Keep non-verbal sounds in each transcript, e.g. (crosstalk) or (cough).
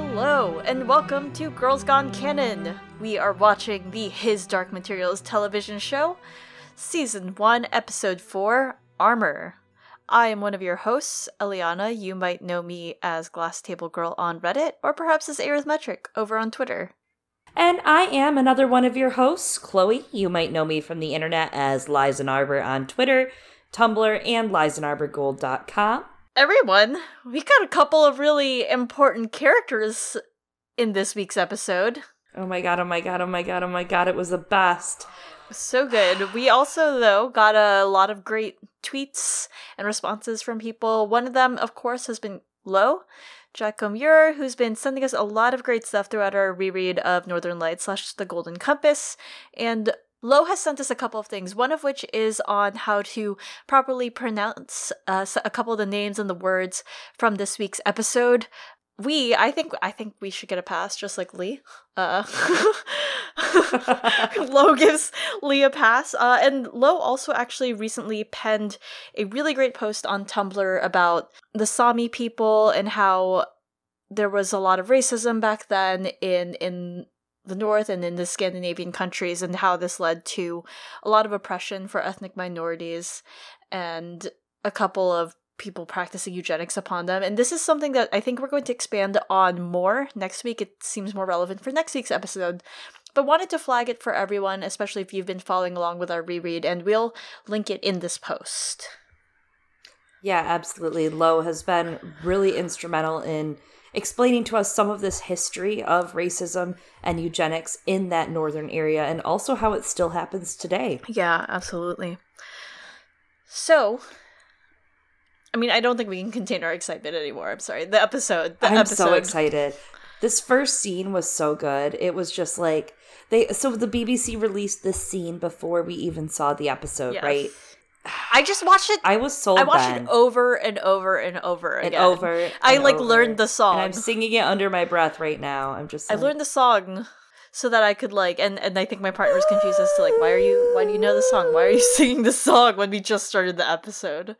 Hello, and welcome to Girls Gone Canon. We are watching the His Dark Materials television show, Season 1, Episode 4 Armor. I am one of your hosts, Eliana. You might know me as Glass Table Girl on Reddit, or perhaps as Arithmetric over on Twitter. And I am another one of your hosts, Chloe. You might know me from the internet as Liza Arbor on Twitter, Tumblr, and LizaNarborGold.com. Everyone, we got a couple of really important characters in this week's episode. Oh my god, oh my god, oh my god, oh my god, it was the best. So good. We also, though, got a lot of great tweets and responses from people. One of them, of course, has been Lo, Jack Muir, who's been sending us a lot of great stuff throughout our reread of Northern Lights slash The Golden Compass. And Lo has sent us a couple of things, one of which is on how to properly pronounce uh, a couple of the names and the words from this week's episode. We i think i think we should get a pass just like lee. Uh (laughs) (laughs) lo gives lee a pass. Uh and lo also actually recently penned a really great post on tumblr about the sami people and how there was a lot of racism back then in in the north and in the scandinavian countries and how this led to a lot of oppression for ethnic minorities and a couple of people practicing eugenics upon them. And this is something that I think we're going to expand on more next week. It seems more relevant for next week's episode. But wanted to flag it for everyone, especially if you've been following along with our reread, and we'll link it in this post. Yeah, absolutely. Lo has been really instrumental in explaining to us some of this history of racism and eugenics in that northern area and also how it still happens today. Yeah, absolutely. So, I mean, I don't think we can contain our excitement anymore. I'm sorry. The episode. The I'm episode. so excited. This first scene was so good. It was just like they. So the BBC released this scene before we even saw the episode, Yes. right? (sighs) I just watched it. I was sold. I watched then. it over and over and over and again. over. I like over. learned the song. And I'm singing it under my breath right now. I'm just. I learned the song so that I could like, and and I think my partner was confused as to like, why are you, why do you know the song? Why are you (laughs) singing the song when we just started the episode?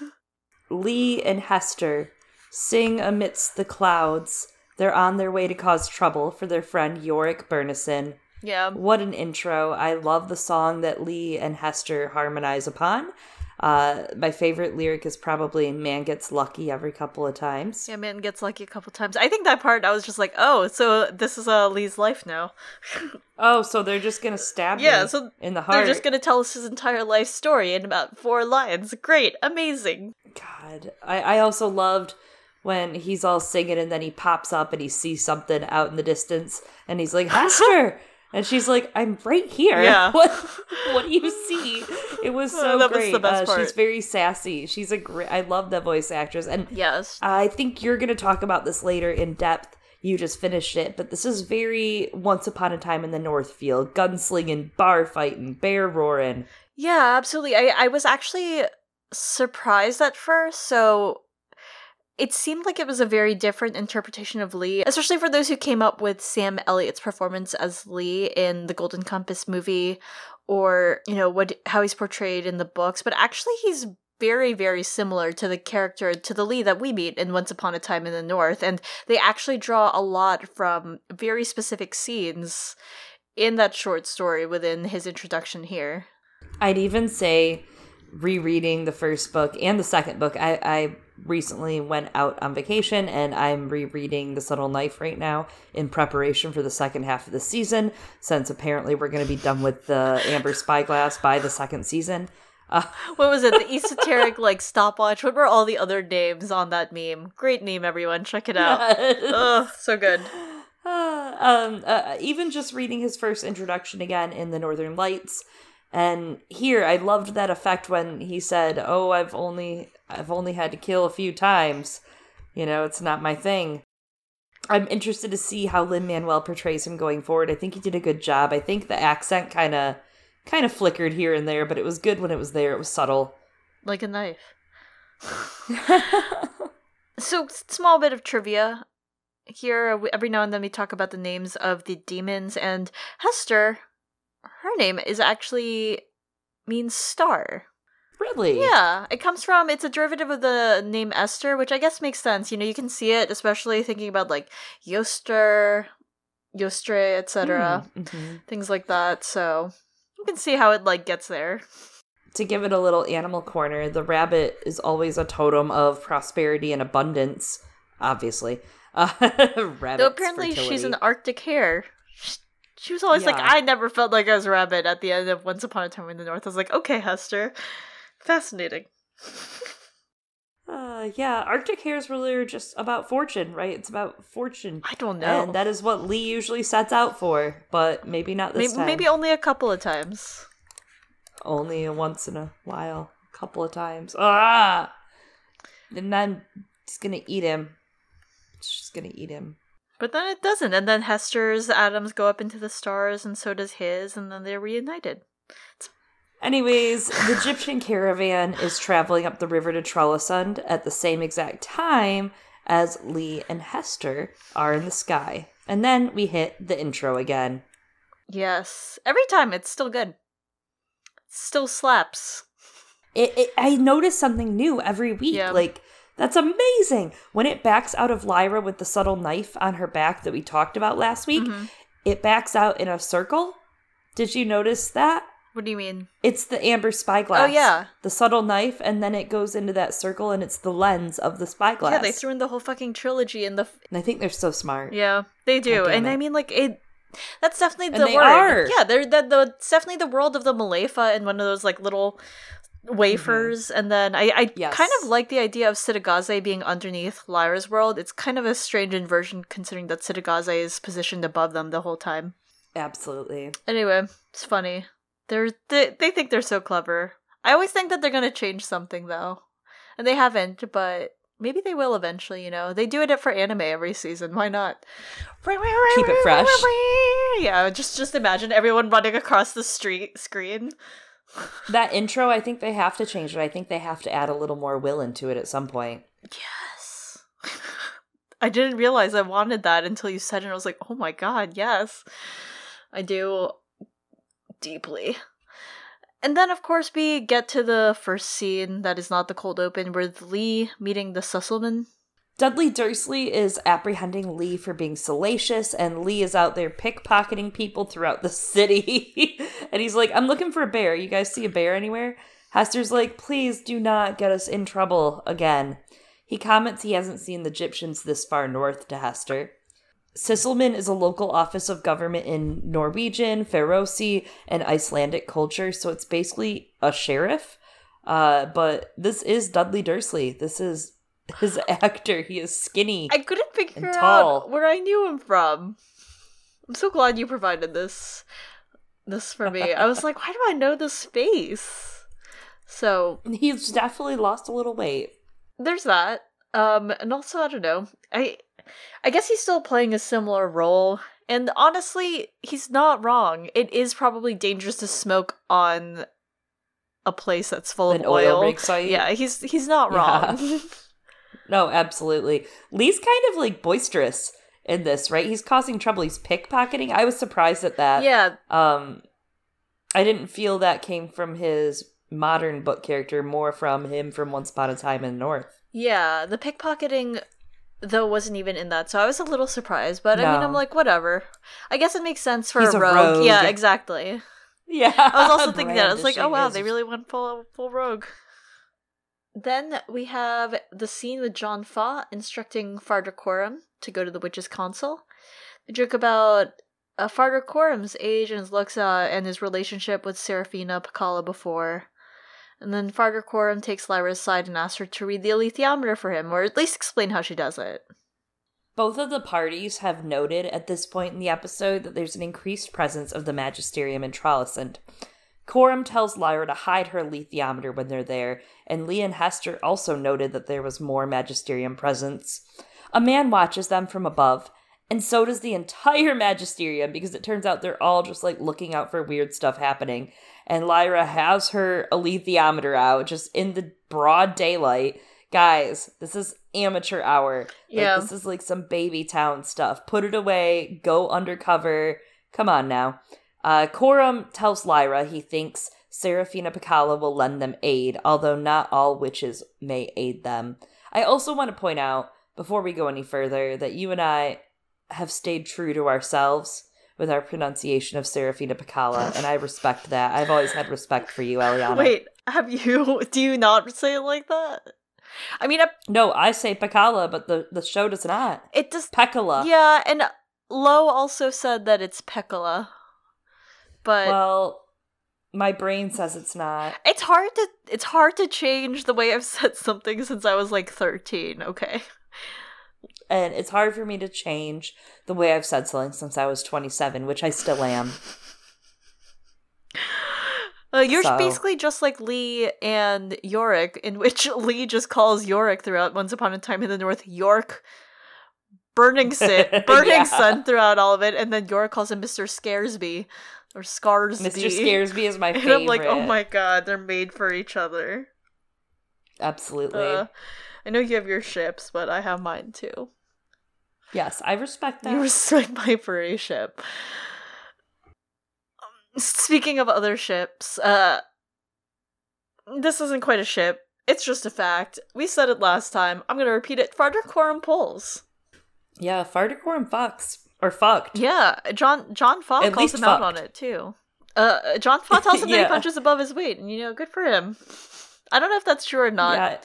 (laughs) Lee and Hester sing amidst the clouds. They're on their way to cause trouble for their friend Iorek Byrnison. Yeah, What an intro. I love the song that Lee and Hester harmonize upon. Uh, my favorite lyric is probably Man Gets Lucky every couple of times. yeah, man gets lucky a couple times. I think that part I was just like, oh, so this is uh Lee's life now. (laughs) Oh, so they're just gonna stab him? Yeah, so in the heart. They're just gonna tell us his entire life story in about four lines. Great, amazing. God, I, I also loved when he's all singing and then he pops up and he sees something out in the distance and he's like, (laughs) Hester! And she's like, I'm right here. Yeah. (laughs) What what do you see? It was (laughs) so That was great. the best Uh, she's very sassy. She's a great I love that voice actress. And Yes. I think you're gonna talk about this later in depth. You just finished it, but this is very once upon a time in the North feel. Gunslinging, bar fighting, bear roaring. Yeah, absolutely. I, I was actually surprised at first, so it seemed like it was a very different interpretation of Lee, especially for those who came up with Sam Elliott's performance as Lee in the Golden Compass movie or, you know, what how he's portrayed in the books, but actually he's very very similar to the character to the Lee that we meet in Once Upon a Time in the North and they actually draw a lot from very specific scenes in that short story within his introduction here. I'd even say rereading the first book and the second book. I, I recently went out on vacation and I'm rereading The Subtle Knife right now in preparation for the second half of the season, since apparently we're going to be done with the Amber Spyglass by the second season. Uh, (laughs) what was it? The esoteric like stopwatch. What were all the other names on that meme? Great meme, everyone. Check it out. Ugh, so good. Uh, (sighs) um, uh, even just reading his first introduction again in the Northern Lights, and here I loved that effect when he said, "Oh, I've only I've only had to kill a few times. You know, it's not my thing." I'm interested to see how Lin Manuel portrays him going forward. I think he did a good job. I think the accent kind of kind of flickered here and there, but it was good when it was there. It was subtle. Like a knife. (laughs) So, small bit of trivia. Here, every now and then we talk about the names of the demons, and Hester, her name is actually means star. Really? Yeah, it comes from it's a derivative of the name Esther, which I guess makes sense. You know, you can see it, especially thinking about like Yoster, Yostre, etc. Mm, mhm. Things like that. So you can see how it like gets there. To give it a little animal corner, the rabbit is always a totem of prosperity and abundance. Obviously, (laughs) uh, rabbit. Though apparently she's an Arctic hare. She was always like, I never felt like I was a rabbit at the end of Once Upon a Time in the North. I was like, okay, Hester. Fascinating. Uh, yeah, Arctic hares really are just about fortune, right? It's about fortune. I don't know. And that is what Lee usually sets out for, but maybe not this maybe, time. maybe only a couple of times. only once in a while, a couple of times. Ah, and then it's gonna eat him. It's just gonna eat him. But then it doesn't. And then Hester's atoms go up into the stars, and so does his, and then they're reunited. Anyways, the Egyptian caravan is traveling up the river to Trollesund at the same exact time as Lee and Hester are in the sky. And then we hit the intro again. Yes. Every time it's still good. Still slaps. It, it I notice something new every week. Yeah. Like that's amazing. When it backs out of Lyra with the subtle knife on her back that we talked about last week, Mhm. it backs out in a circle. Did you notice that? What do you mean? It's the amber spyglass. Oh, yeah. The subtle knife, and then it goes into that circle, and it's the lens of the spyglass. Yeah, they threw in the whole fucking trilogy in the. F- And I think they're so smart. yeah, they do. And I mean, like, it. That's definitely And the they word. are. Yeah, they're the, the definitely the world of the Mulefa and one of those like little Mm-hmm. wafers. And then I, I Yes. kind of like the idea of Cittàgazze being underneath Lyra's world. It's kind of a strange inversion considering that Cittàgazze is positioned above them the whole time. Absolutely. Anyway, it's funny. They're they, they think they're so clever. I always think that they're gonna change something though, and they haven't. But maybe they will eventually. You know, they do it for anime every season. Why not? Keep it fresh. (laughs) Yeah, just just imagine everyone running across the street screen. That intro, I think they have to change it. I think they have to add a little more will into it at some point. Yes. (laughs) I didn't realize I wanted that until you said it. I was like, oh my god, yes. I do deeply. And then, of course, we get to the first scene that is not the cold open with Lee meeting the Sysselman. Dudley Dursley is apprehending Lee for being salacious, and Lee is out there pickpocketing people throughout the city. (laughs) and he's like, I'm looking for a bear. You guys see a bear anywhere? Hester's like, please do not get us in trouble again. He comments he hasn't seen the Egyptians this far north to Hester. Sysselman is a local office of government in Norwegian, Faroese, and Icelandic culture, so it's basically a sheriff. Uh, but this is Dudley Dursley. This is his (laughs) actor. He is skinny. I couldn't figure And out where I knew him from. I'm so glad you provided this this for me. I was like, why do I know this face? So He's definitely lost a little weight. there's that. Um, and also I don't know. I I guess he's still playing a similar role. And honestly, he's not wrong. It is probably dangerous to smoke on a place that's full An of oil oil. Yeah, he's he's not Yeah. (laughs) (laughs) No, absolutely. Lee's kind of like boisterous in this, right? He's causing trouble. He's pickpocketing. I was surprised at that. yeah, Um, I didn't feel that came from his modern book character, more from him from Once Upon a Time in the North. Yeah, the pickpocketing though wasn't even in that, so I was a little surprised. But I mean, I'm like, whatever. I guess it makes sense for He's a a rogue. rogue. Yeah, exactly. (laughs) Yeah. I was also thinking that I was like, oh wow, they really went full full rogue. Then we have the scene with John Faa instructing Farder Coram to go to the witch's council. The joke about uh, Farder Coram's age and his looks uh, and his relationship with Seraphina Pacala before. And then Farder Coram takes Lyra's side and asks her to read the alethiometer for him, or at least explain how she does it. Both of the parties have noted at this point in the episode that there's an increased presence of the Magisterium in Trollesund. Coram tells Lyra to hide her alethiometer when they're there, and Lee and Hester also noted that there was more Magisterium presence. A man watches them from above, and so does the entire Magisterium because it turns out they're all just like looking out for weird stuff happening. And Lyra has her alethiometer out just in the broad daylight. Guys, this is amateur hour. Like, Yeah. this is like some baby town stuff. Put it away, go undercover. Come on now. Uh, Coram tells Lyra he thinks Serafina Picala will lend them aid, although not all witches may aid them. I also want to point out, before we go any further, that you and I have stayed true to ourselves with our pronunciation of Serafina Picala, and I respect that. I've always had respect for you, Eliana. Wait, have you? (laughs) Do you not say it like that? I mean, I, No, I say Picala, but the, the show does not. it does. Pecala. Yeah, and Lo also said that it's Pekala, but Well, my brain says it's not. it's hard to it's hard to change the way I've (laughs) said something since I was like thirteen. Okay. And it's hard for me to change the way I've said something since I was 27, which I still am. Uh, you're So- basically just like Lee and Iorek, in which (laughs) Lee just calls Iorek throughout Once Upon a Time in the North York Burning Sun, (laughs) Burning Yeah. Sun throughout all of it, and then Iorek calls him Mr. Scaresby or Scarsby. Mr. Scaresby is my favorite. (laughs) And. I'm like, oh my god, they're made for each other. Absolutely. Uh, I know you have your ships, but I have mine too. yes, I respect that. You respect (laughs) my furry ship. Um, Speaking of other ships, uh, this isn't quite a ship. It's just a fact. We said it last time. I'm gonna repeat it. Farder Coram pulls. yeah, Farticore fucks. Or fucked. Yeah, John John Faa At calls him out on it too. Uh, John Faa tells him that he (laughs) punches above his weight, and you know, good for him. I don't know if that's true or not. yeah.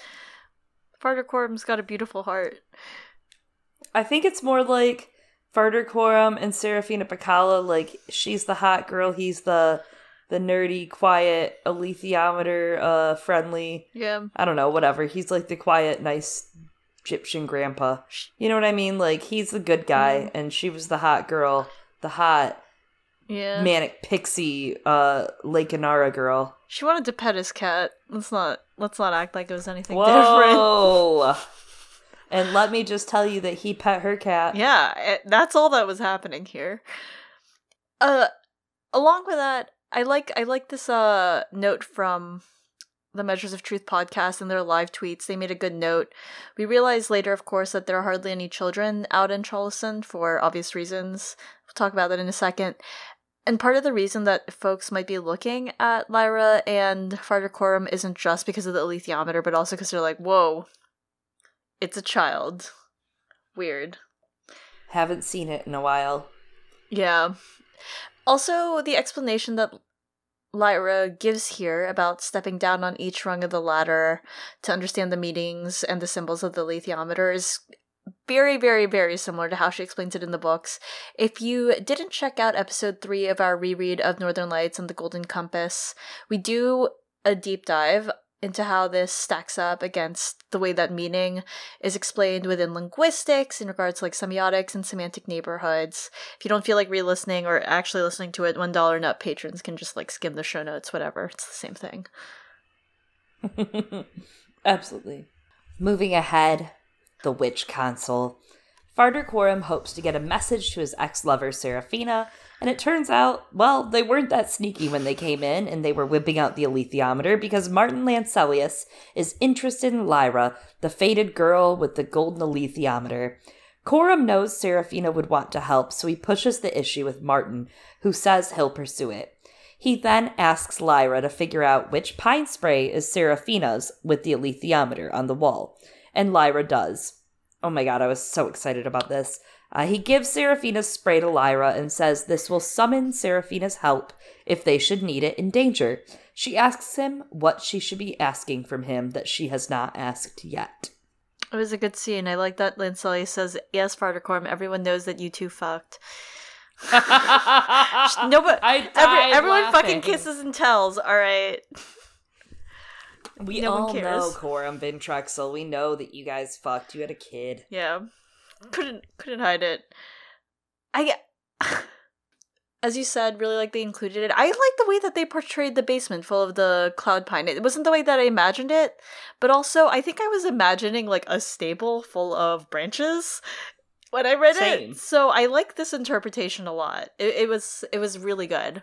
Farder Coram's got a beautiful heart. I think it's more like Farticorum and Serafina Picala, like she's the hot girl, he's the the nerdy, quiet, alethiometer, uh, friendly. Yeah. I don't know, whatever. He's like the quiet, nice Egyptian grandpa. You know what I mean? Like he's the good guy, and she was the hot girl, the hot Yeah. manic pixie, uh, Lake Enara girl. She wanted to pet his cat. Let's not let's not act like it was anything different. Whoa! (laughs) and let me just tell you that he pet her cat. Yeah, it, that's all that was happening here. Uh along with that, I like I like this uh note from the Measures of Truth podcast and their live tweets. They made a good note. We realized later, of course, that there are hardly any children out in Charleston for obvious reasons. We'll talk about that in a second. And part of the reason that folks might be looking at Lyra and Farticorum isn't just because of the alethiometer, but also because they're like, whoa, it's a child. Weird. Haven't seen it in a while. Yeah. Also, the explanation that Lyra gives here about stepping down on each rung of the ladder to understand the meanings and the symbols of the alethiometer is very, very, very similar to how she explains it in the books. If you didn't check out episode three of our reread of Northern Lights and the Golden Compass, we do a deep dive into how this stacks up against the way that meaning is explained within linguistics in regards to like semiotics and semantic neighborhoods. If you don't feel like re-listening or actually listening to it, one dollar nut patrons can just like skim the show notes, whatever. It's the same thing. (laughs) Absolutely. Moving ahead, the Witch Council. Farder Coram hopes to get a message to his ex lover, Serafina, and it turns out, well, they weren't that sneaky when they came in and they were whipping out the alethiometer because Martin Lanselius is interested in Lyra, the fated girl with the golden alethiometer. Coram knows Serafina would want to help, so he pushes the issue with Martin, who says he'll pursue it. He then asks Lyra to figure out which pine spray is Serafina's with the alethiometer on the wall, and Lyra does. Oh my god, I was so excited about this. Uh, he gives Seraphina's spray to Lyra and says this will summon Seraphina's help if they should need it in danger. She asks him what she should be asking from him that she has not asked yet. It was a good scene. I like that Lanceli says, Yes, Farticorm, everyone knows that you two fucked. (laughs) No, but every, everyone fucking kisses and tells, alright? We No all know. Coram van Texel. We know that you guys fucked. You had a kid. Yeah. Couldn't couldn't hide it. I (sighs) as you said, really like they included it. I like the way that they portrayed the basement full of the cloud pine. It wasn't the way that I imagined it, but also I think I was imagining like a stable full of branches when I read Same. it. So I like this interpretation a lot. It, it was it was really good.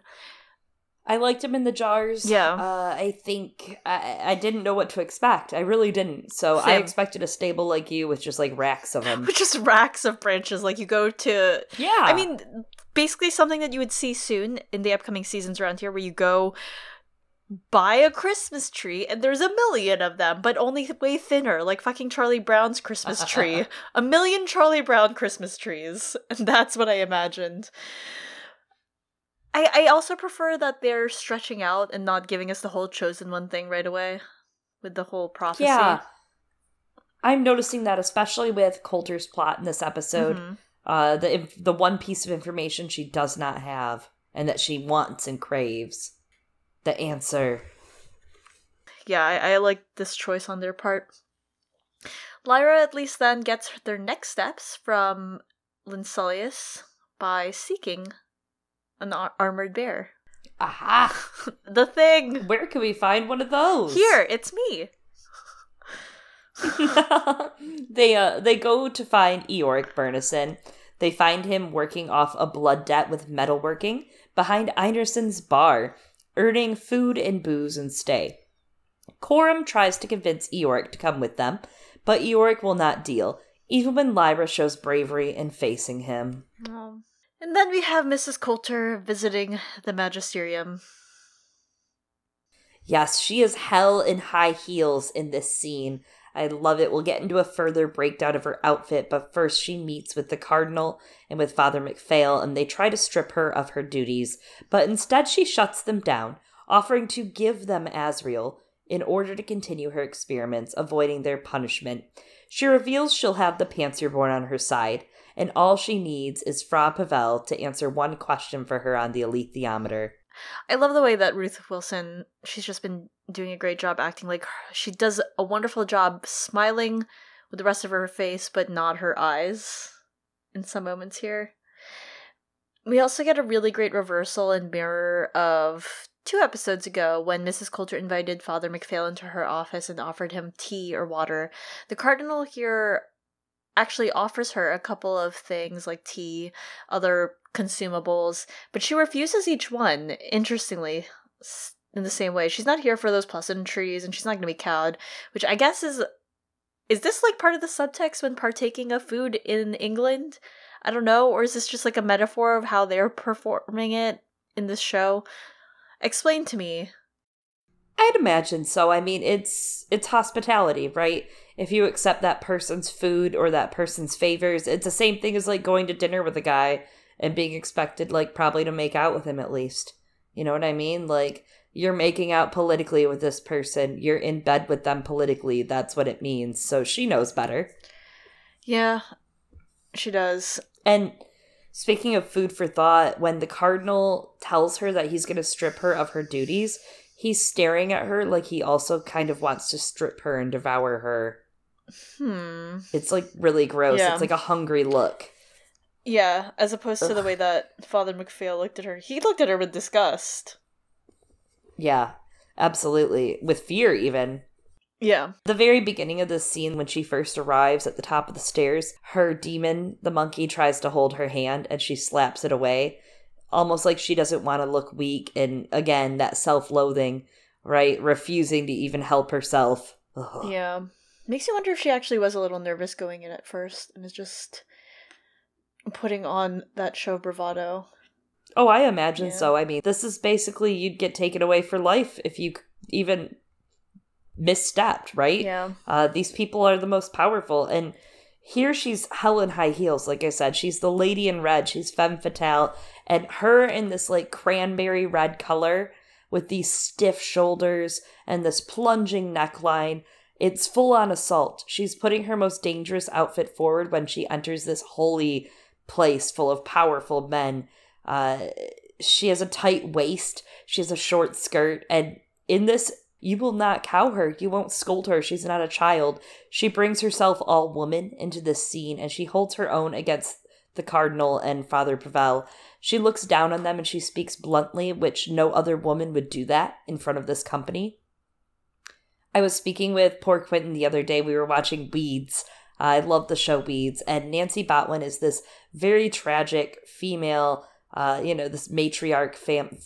I liked him in the jars. Yeah. Uh, I think I, I didn't know what to expect. I really didn't. So I expected a stable like you with just like racks of them. (laughs) Just racks of branches. Like you go to yeah. I mean, basically something that you would see soon in the upcoming seasons around here, where you go buy a Christmas tree and there's a million of them, but only way thinner, like fucking Charlie Brown's Christmas (laughs) tree. a million Charlie Brown Christmas trees. And (laughs) that's what I imagined. I, I also prefer that they're stretching out and not giving us the whole chosen one thing right away with the whole prophecy. Yeah. I'm noticing that especially with Coulter's plot in this episode. Mm-hmm. Uh, the the one piece of information she does not have and that she wants and craves the answer. Yeah, I, I like this choice on their part. Lyra at least then gets their next steps from Lanselius by seeking an ar- armored bear. Aha! (laughs) the thing! Where can we find one of those? Here, it's me. (laughs) they uh they go to find Iorek Byrnison. They find him working off a blood debt with metalworking behind Einarson's bar earning food and booze and stay. Coram tries to convince Iorek to come with them, but Iorek will not deal, even when Lyra shows bravery in facing him. Oh. And then we have Mrs. Coulter visiting the magisterium. Yes, she is hell in high heels in this scene. I love it. We'll get into a further breakdown of her outfit, but first she meets with the Cardinal and with Father MacPhail, and they try to strip her of her duties, but instead she shuts them down, offering to give them Asriel in order to continue her experiments, avoiding their punishment. She reveals she'll have the Panserbjørne on her side, and all she needs is Fra Pavel to answer one question for her on the alethiometer. I love the way that Ruth Wilson, she's just been doing a great job acting like she does a wonderful job smiling with the rest of her face but not her eyes in some moments here. We also get a really great reversal and mirror of two episodes ago when Mrs. Coulter invited Father MacPhail into her office and offered him tea or water. The Cardinal here actually offers her a couple of things like tea, other consumables, but she refuses each one, interestingly, in the same way. She's not here for those pleasantries and she's not going to be cowed, which I guess is. Is this like part of the subtext when partaking of food in England? I don't know, or is this just like a metaphor of how they're performing it in this show? Explain to me. I'd imagine so. I mean, it's it's hospitality, right? If you accept that person's food or that person's favors, it's the same thing as like going to dinner with a guy and being expected like probably to make out with him at least. You know what I mean? Like you're making out politically with this person, you're in bed with them politically. That's what it means. So she knows better. Yeah, she does. And speaking of food for thought, when the cardinal tells her that he's going to strip her of her duties, he's staring at her like he also kind of wants to strip her and devour her. Hmm. It's like really gross. Yeah. It's like a hungry look. Yeah, as opposed Ugh. to the way that Father MacPhail looked at her. He looked at her with disgust. Yeah, absolutely. With fear, even. Yeah. The very beginning of this scene, when she first arrives at the top of the stairs, her demon, the monkey, tries to hold her hand and she slaps it away, almost like she doesn't want to look weak. And again, that self loathing, right? Refusing to even help herself. Ugh. Yeah. Makes you wonder if she actually was a little nervous going in at first and is just putting on that show bravado. Oh, I imagine yeah. so. I mean, this is basically you'd get taken away for life if you even misstepped, right? Yeah. Uh, these people are the most powerful. And here she's hell in high heels, like I said. She's the lady in red. She's femme fatale. And her in this like cranberry red color with these stiff shoulders and this plunging neckline. It's full on assault. She's putting her most dangerous outfit forward when she enters this holy place full of powerful men uh, she has a tight waist, she has a short skirt, and in this, you will not cow her. You won't scold her. She's not a child. She brings herself all woman into this scene, and she holds her own against the cardinal and Father Pavel. She looks down on them and she speaks bluntly, which no other woman would do that in front of this company. I was speaking with poor Quentin the other day. We were watching Weeds. I love the show Weeds, and Nancy Botwin is this very tragic female uh, you know, this matriarch fam-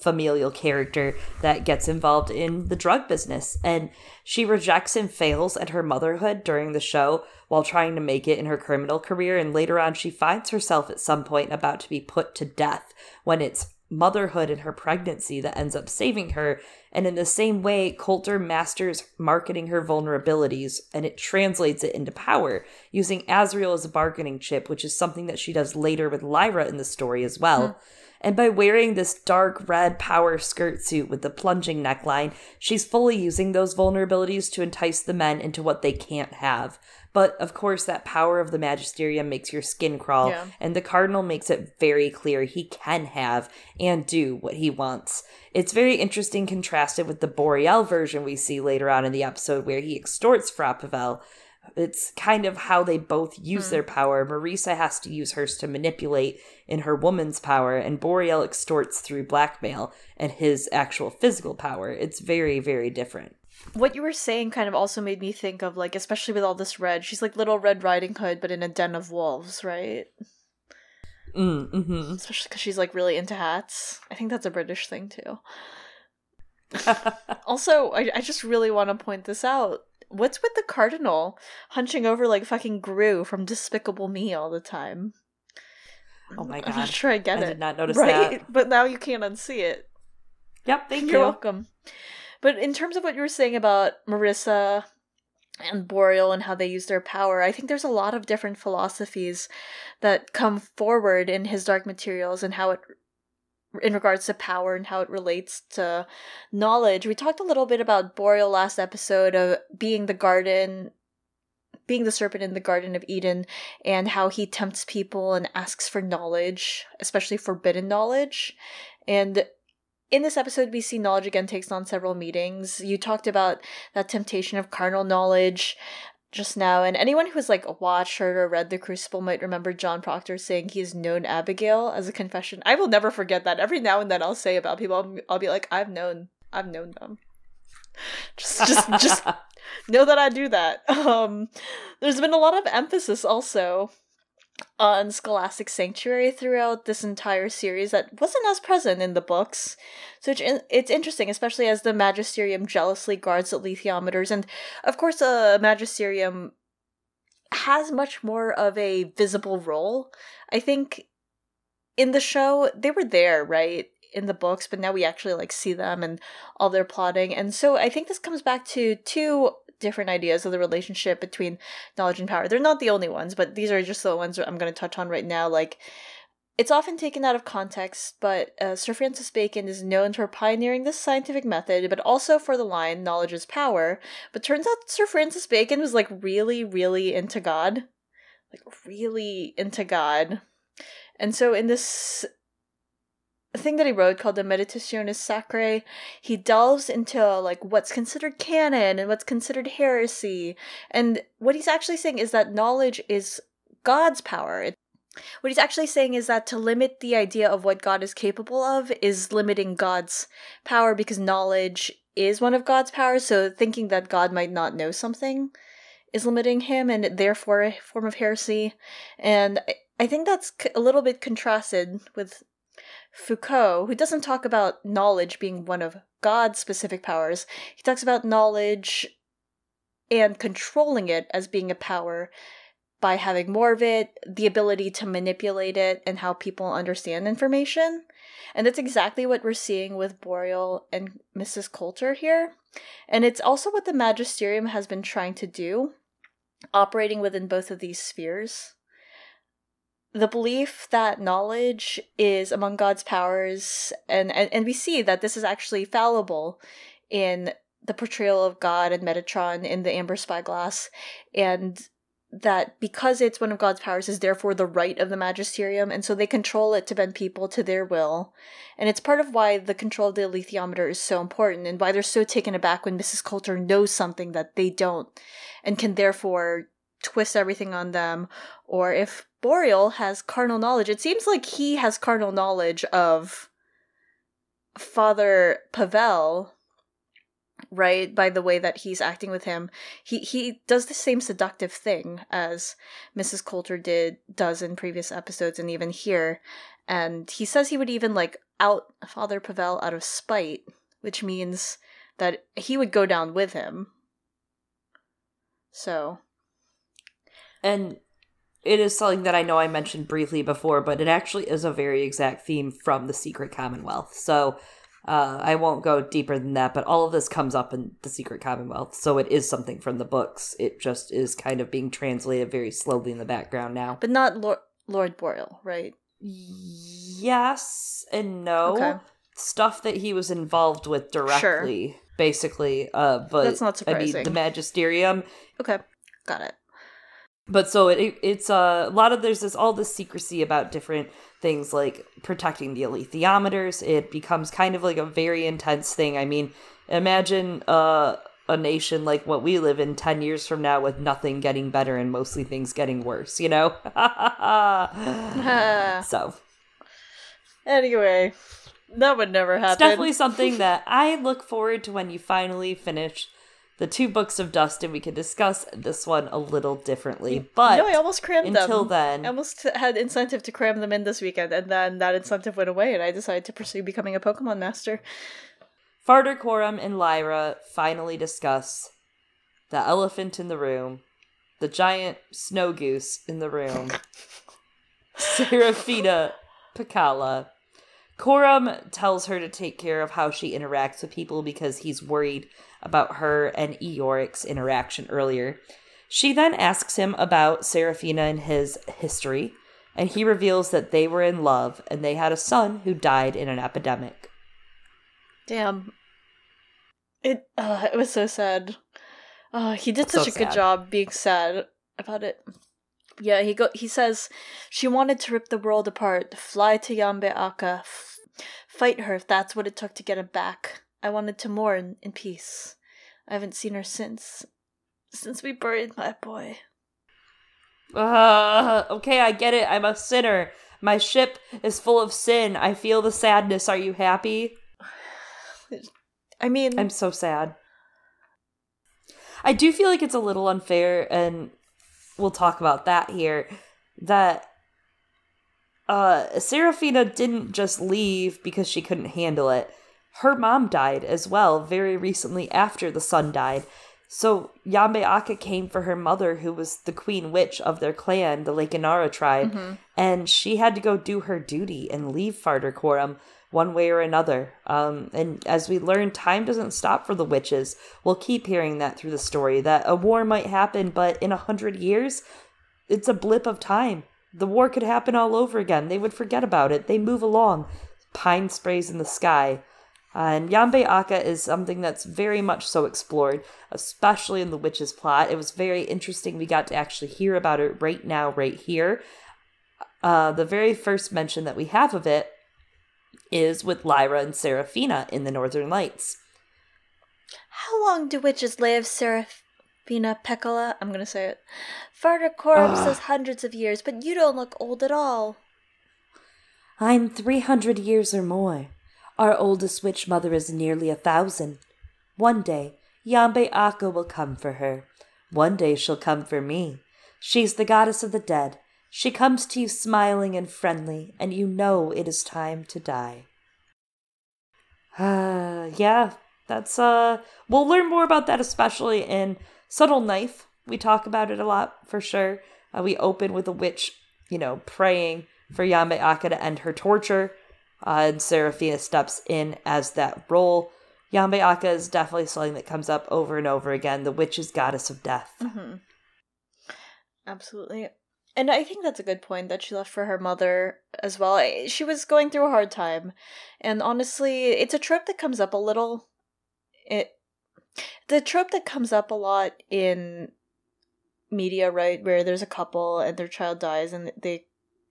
familial character that gets involved in the drug business. And she rejects and fails at her motherhood during the show while trying to make it in her criminal career. And later on, she finds herself at some point about to be put to death when it's motherhood and her pregnancy that ends up saving her. And in the same way, Coulter masters marketing her vulnerabilities and it translates it into power, using Asriel as a bargaining chip, which is something that she does later with Lyra in the story as well. Mm. And by wearing this dark red power skirt suit with the plunging neckline, she's fully using those vulnerabilities to entice the men into what they can't have. But of course, that power of the magisterium makes your skin crawl, yeah. and the cardinal makes it very clear he can have and do what he wants. It's very interesting contrasted with the Boreal version we see later on in the episode where he extorts Fra Pavel. It's kind of how they both use mm. their power. Marisa has to use hers to manipulate in her woman's power, and Boreal extorts through blackmail and his actual physical power. It's very, very different what you were saying kind of also made me think of like especially with all this red she's like little red riding hood but in a den of wolves right? Mm, mm-hmm. especially because she's like really into hats. I think that's a british thing too. (laughs) Also I, I just really want to point this out. What's with the cardinal hunching over like fucking gru from despicable me all the time? Oh my god i'm not sure i get I it. I did not notice right? that. But now you can't unsee it. Yep thank You're you. welcome but in terms of what you were saying about Marisa and Boreal and how they use their power, I think there's a lot of different philosophies that come forward in his Dark Materials and how it in regards to power and how it relates to knowledge. We talked a little bit about Boreal last episode of being the garden being the serpent in the Garden of Eden and how he tempts people and asks for knowledge, especially forbidden knowledge. And in this episode, we see knowledge again takes on several meetings. You talked about that temptation of carnal knowledge just now, and anyone who has like watched, heard, or read The Crucible might remember John Proctor saying he has known Abigail as a confession. I will never forget that. Every now and then, I'll say about people, I'll, I'll be like, I've known, I've known them. Just, just, just (laughs) know that I do that. Um, there's been a lot of emphasis also on Scholastic Sanctuary throughout this entire series that wasn't as present in the books. So it's interesting, especially as the Magisterium jealously guards the alethiometers. And of course, a uh, Magisterium has much more of a visible role. I think in the show, they were there, right? in the books, but now we actually like see them and all their plotting. And so I think this comes back to two different ideas of the relationship between knowledge and power. They're not the only ones, but these are just the ones I'm going to touch on right now. Like, it's often taken out of context, but uh, Sir Francis Bacon is known for pioneering this scientific method, but also for the line, knowledge is power. But turns out Sir Francis Bacon was like really, really into God. Like, really into God. And so in this thing that he wrote called the Meditationes Sacrae, he delves into like what's considered canon and what's considered heresy. And what he's actually saying is that knowledge is God's power. What he's actually saying is that to limit the idea of what God is capable of is limiting God's power because knowledge is one of God's powers. So thinking that God might not know something is limiting him and therefore a form of heresy. And I think that's a little bit contrasted with Foucault, who doesn't talk about knowledge being one of God's specific powers, he talks about knowledge and controlling it as being a power by having more of it, the ability to manipulate it, and how people understand information. And that's exactly what we're seeing with Boreal and Mrs. Coulter here. And it's also what the Magisterium has been trying to do, operating within both of these spheres the belief that knowledge is among God's powers, and, and, and we see that this is actually fallible in the portrayal of God and Metatron in the Amber Spyglass, and that because it's one of God's powers is therefore the right of the magisterium, and so they control it to bend people to their will. And it's part of why the control of the alethiometer is so important and why they're so taken aback when Mrs. Coulter knows something that they don't and can therefore twist everything on them. Or if Boreal has carnal knowledge. It seems like he has carnal knowledge of Father Pavel, right? By the way that he's acting with him, he he does the same seductive thing as Mrs. Coulter did does in previous episodes and even here. And he says he would even like out Father Pavel out of spite, which means that he would go down with him. So, and it is something that I know I mentioned briefly before, but it actually is a very exact theme from the Secret Commonwealth. So uh, I won't go deeper than that, but all of this comes up in the Secret Commonwealth. So it is something from the books. It just is kind of being translated very slowly in the background now. But not Lord, Lord Boreal, right? Yes and no. Okay. Stuff that he was involved with directly, basically. Uh, but That's not surprising. I mean, the Magisterium Okay, got it. But so it, it's uh, a lot of there's this all this secrecy about different things like protecting the alethiometers it becomes kind of like a very intense thing. I mean imagine uh, a nation like what we live in 10 years from now with nothing getting better and mostly things getting worse you know? (laughs) So. Anyway, that would never happen. it's definitely something that i look forward to when you finally finish the two books of dust and we can discuss this one a little differently but no, I almost crammed them. until then I almost had incentive to cram them in this weekend, and then that incentive went away, and I decided to pursue becoming a Pokemon master. Farder Coram and Lyra finally discuss the elephant in the room, the giant snow goose in the room, (laughs) Seraphina Picala. Coram tells her to take care of how she interacts with people because he's worried about her and Iorek's interaction earlier. She then asks him about Serafina and his history, and he reveals that they were in love and they had a son who died in an epidemic. Damn. It uh, it was so sad. Uh, he did So such a good job being sad about it. Yeah, he go. He says she wanted to rip the world apart, fly to Yambe-Akka, f- fight her if that's what it took to get him back. I wanted to mourn in peace. I haven't seen her since, since we buried my boy. Uh, okay, I get it. I'm a sinner. My ship is full of sin. I feel the sadness. Are you happy? (sighs) I mean, I'm so sad. I do feel like it's a little unfair, and we'll talk about that here. That uh, Serafina didn't just leave because she couldn't handle it. Her mom died as well very recently after the son died. So Yambe-Akka came for her mother, who was the queen witch of their clan, the Lake Enara tribe, and she had to go do her duty and leave Farder Coram one way or another. Um, and as we learn, time doesn't stop for the witches. We'll keep hearing that through the story that a war might happen, but in a hundred years, it's a blip of time. The war could happen all over again. They would forget about it. They move along. Pine sprays in the sky. Uh, and Yambe-Akka is something that's very much so explored, especially in the witches plot. It was very interesting. We got to actually hear about it right now, right here. Uh, the very first mention that we have of it is with Lyra and Seraphina in the Northern Lights. How long do witches live, Seraphina Peccola? I'm gonna say it. Farder Coram says hundreds of years, but you don't look old at all. I'm 300 years or more. Our oldest witch mother is nearly a thousand. One day, Yambe-Akka will come for her. One day she'll come for me. She's the goddess of the dead. She comes to you smiling and friendly, and you know it is time to die. (sighs) Uh, yeah, that's, uh, we'll learn more about that, especially in Subtle Knife. We talk about it a lot, for sure. Uh, we open with a witch, you know, praying for Yambe-Akka to end her torture, uh, and Serafina steps in as that role. Yambe-Akka is definitely something that comes up over and over again. The witch is goddess of death. Mm-hmm. Absolutely. And I think that's a good point that she left for her mother as well. She was going through a hard time. And honestly, it's a trope that comes up a little. It the trope that comes up a lot in media, right, where there's a couple and their child dies and they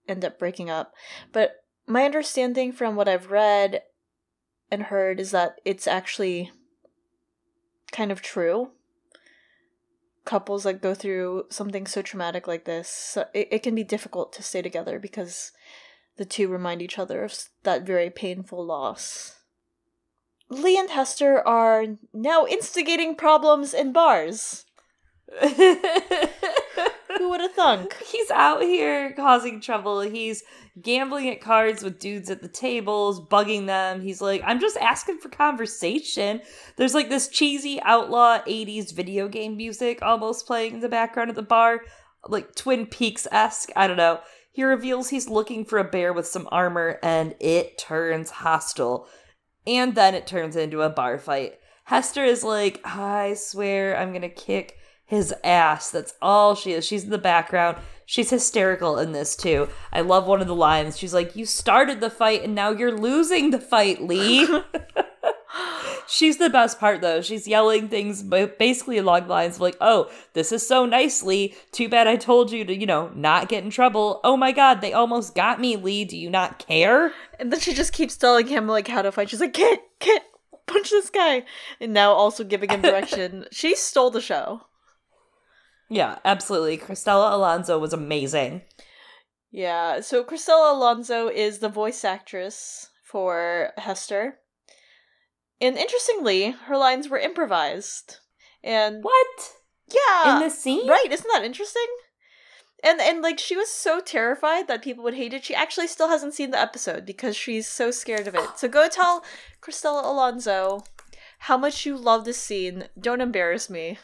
end up breaking up. But my understanding from what I've read and heard is that it's actually kind of true. Couples that go through something so traumatic like this it, it can be difficult to stay together because the two remind each other of that very painful loss. Lee and hester are now instigating problems in bars (laughs) who would have thunk (laughs) He's out here causing trouble. He's gambling at cards with dudes at the tables, bugging them. He's like, I'm just asking for conversation. There's like this cheesy outlaw 80s video game music almost playing in the background at the bar. like Twin Peaks esque. I don't know. He reveals he's looking for a bear with some armor, and it turns hostile. And then it turns into a bar fight. Hester is like, I swear I'm gonna kick his ass. That's all she is. She's in the background. She's hysterical in this too. I love one of the lines. She's like, You started the fight and now you're losing the fight, Lee. (laughs) She's the best part though. She's yelling things basically along the lines of like, "Oh, this is so nicely. Too bad I told you to, you know, not get in trouble. Oh my god, they almost got me, Lee. Do you not care?" And then she just keeps telling him like how to fight. She's like, "Kit, Kit, punch this guy," and now also giving him (laughs) direction. she stole the show. Yeah, absolutely. Cristela Alonzo was amazing. Yeah, so Cristela Alonzo is the voice actress for Hester. And interestingly, her lines were improvised. And What? Yeah. In the scene? Right, isn't that interesting? And and like she was so terrified that people would hate it. She actually still hasn't seen the episode because she's so scared of it. So go tell Cristela Alonzo how much you love this scene. Don't embarrass me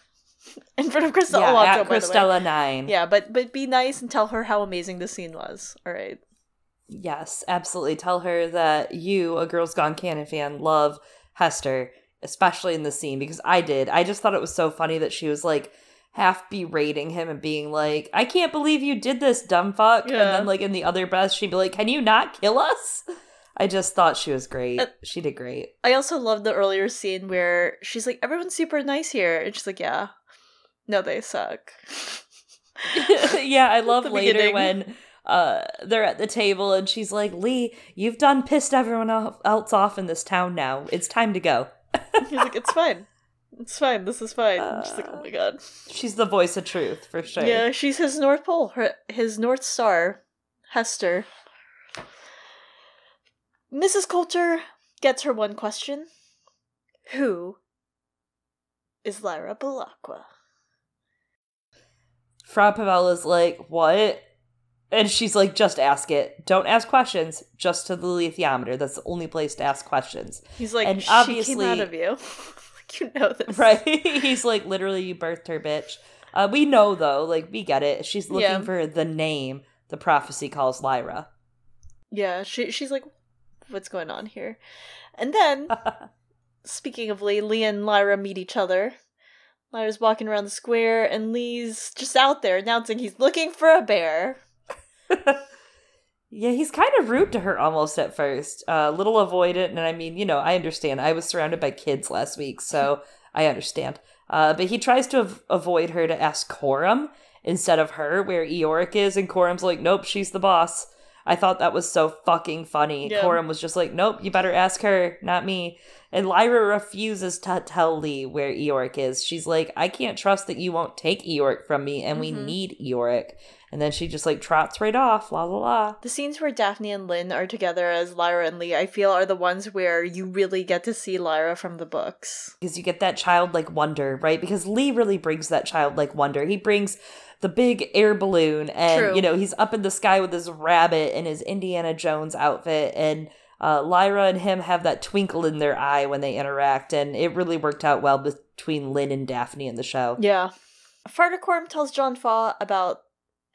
(laughs) in front of Cristela yeah, Alonzo. At Cristela Nine. Yeah, but but be nice and tell her how amazing the scene was. All right. Yes, absolutely. Tell her that you, a Girls Gone Canon fan, love Hester, especially in the scene, because I did. I just thought it was so funny that she was like half berating him and being like, I can't believe you did this, dumb fuck. Yeah. And then, like, in the other breath, she'd be like, Can you not kill us? I just thought she was great. Uh, she did great. I also love the earlier scene where she's like, Everyone's super nice here. And she's like, Yeah. No, they suck. (laughs) yeah, I (laughs) love later beginning. when uh, they're at the table and she's like, Lee, you've done pissed everyone else off in this town now. It's time to go. He's like, it's fine. It's fine. This is fine. Uh, she's like, oh my god. She's the voice of truth for sure. Yeah, she's his North Pole, her, his North Star, Hester. Mrs. Coulter gets her one question Who is Lyra Belacqua? Fra Pavella's like, what? And she's like, just ask it. Don't ask questions. Just to the alethiometer. That's the only place to ask questions. He's like, and obviously, came out of you. (laughs) you know this, (laughs) right? He's like, literally, you birthed her, bitch. Uh, we know though, like we get it. She's looking yeah. for the name the prophecy calls Lyra. Yeah, she she's like, what's going on here? And then, (laughs) speaking of Lee, Lee and Lyra meet each other. Lyra's walking around the square, and Lee's just out there announcing he's looking for a bear. (laughs) yeah, he's kind of rude to her almost at first. A uh, little avoidant, and I mean, you know, I understand. I was surrounded by kids last week, so I understand. Uh, but he tries to av- avoid her to ask Coram instead of her, where Iorek is, and Coram's like, nope, she's the boss. I thought that was so fucking funny. Yeah. Coram was just like, nope, you better ask her, not me. And Lyra refuses to tell Lee where Iorek is. She's like, I can't trust that you won't take Iorek from me, and mm-hmm. we need Iorek. And then she just like trots right off, la la la. The scenes where Dafne and Lin are together as Lyra and Lee, I feel are the ones where you really get to see Lyra from the books. Because you get that childlike wonder, right? Because Lee really brings that childlike wonder. He brings the big air balloon and True. you know, he's up in the sky with his rabbit and his Indiana Jones outfit and uh, Lyra and him have that twinkle in their eye when they interact, and it really worked out well between Lin and Dafne in the show. Yeah. Farder Coram tells John Faa about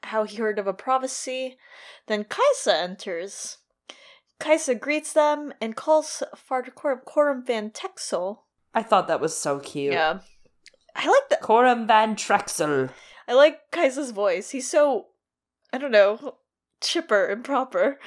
how he heard of a prophecy. Then Kaisa enters. Kaisa greets them and calls Fardacorm Coram Van Texel. I thought that was so cute. Yeah. I like that. Coram Van Trexel. I like Kaisa's voice. He's so, I don't know, chipper and proper.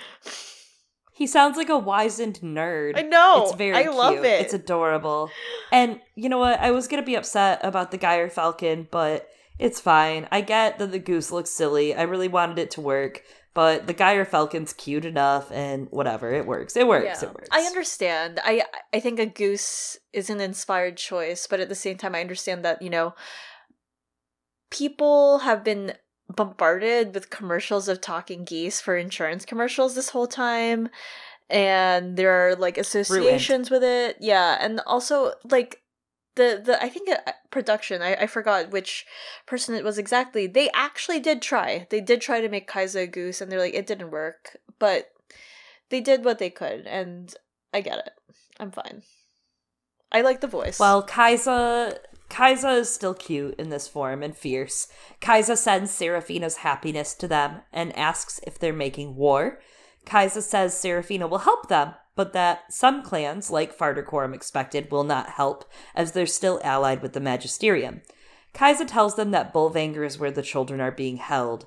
He sounds like a wizened nerd. I know. It's very I cute. love it. It's adorable. And you know what? I was gonna be upset about the gyrfalcon, but it's fine. I get that the goose looks silly. I really wanted it to work, but the gyrfalcon's cute enough, and whatever, it works. It works. Yeah. It works. I understand. I I think a goose is an inspired choice, but at the same time, I understand that you know people have been bombarded with commercials of talking geese for insurance commercials this whole time and there are like associations Ruined. with it. Yeah and also like the the I think uh, production I, I forgot which person it was exactly. They actually did try. They did try to make Kaisa a goose and they're like it didn't work but they did what they could and I get it. I'm fine. I like the voice. Well Kaisa is still cute in this form and fierce. Kaisa sends Serafina's happiness to them and asks if they're making war. Kaisa says Serafina will help them, but that some clans, like Farder Coram expected, will not help, as they're still allied with the Magisterium. Kaisa tells them that Bolvangar is where the children are being held,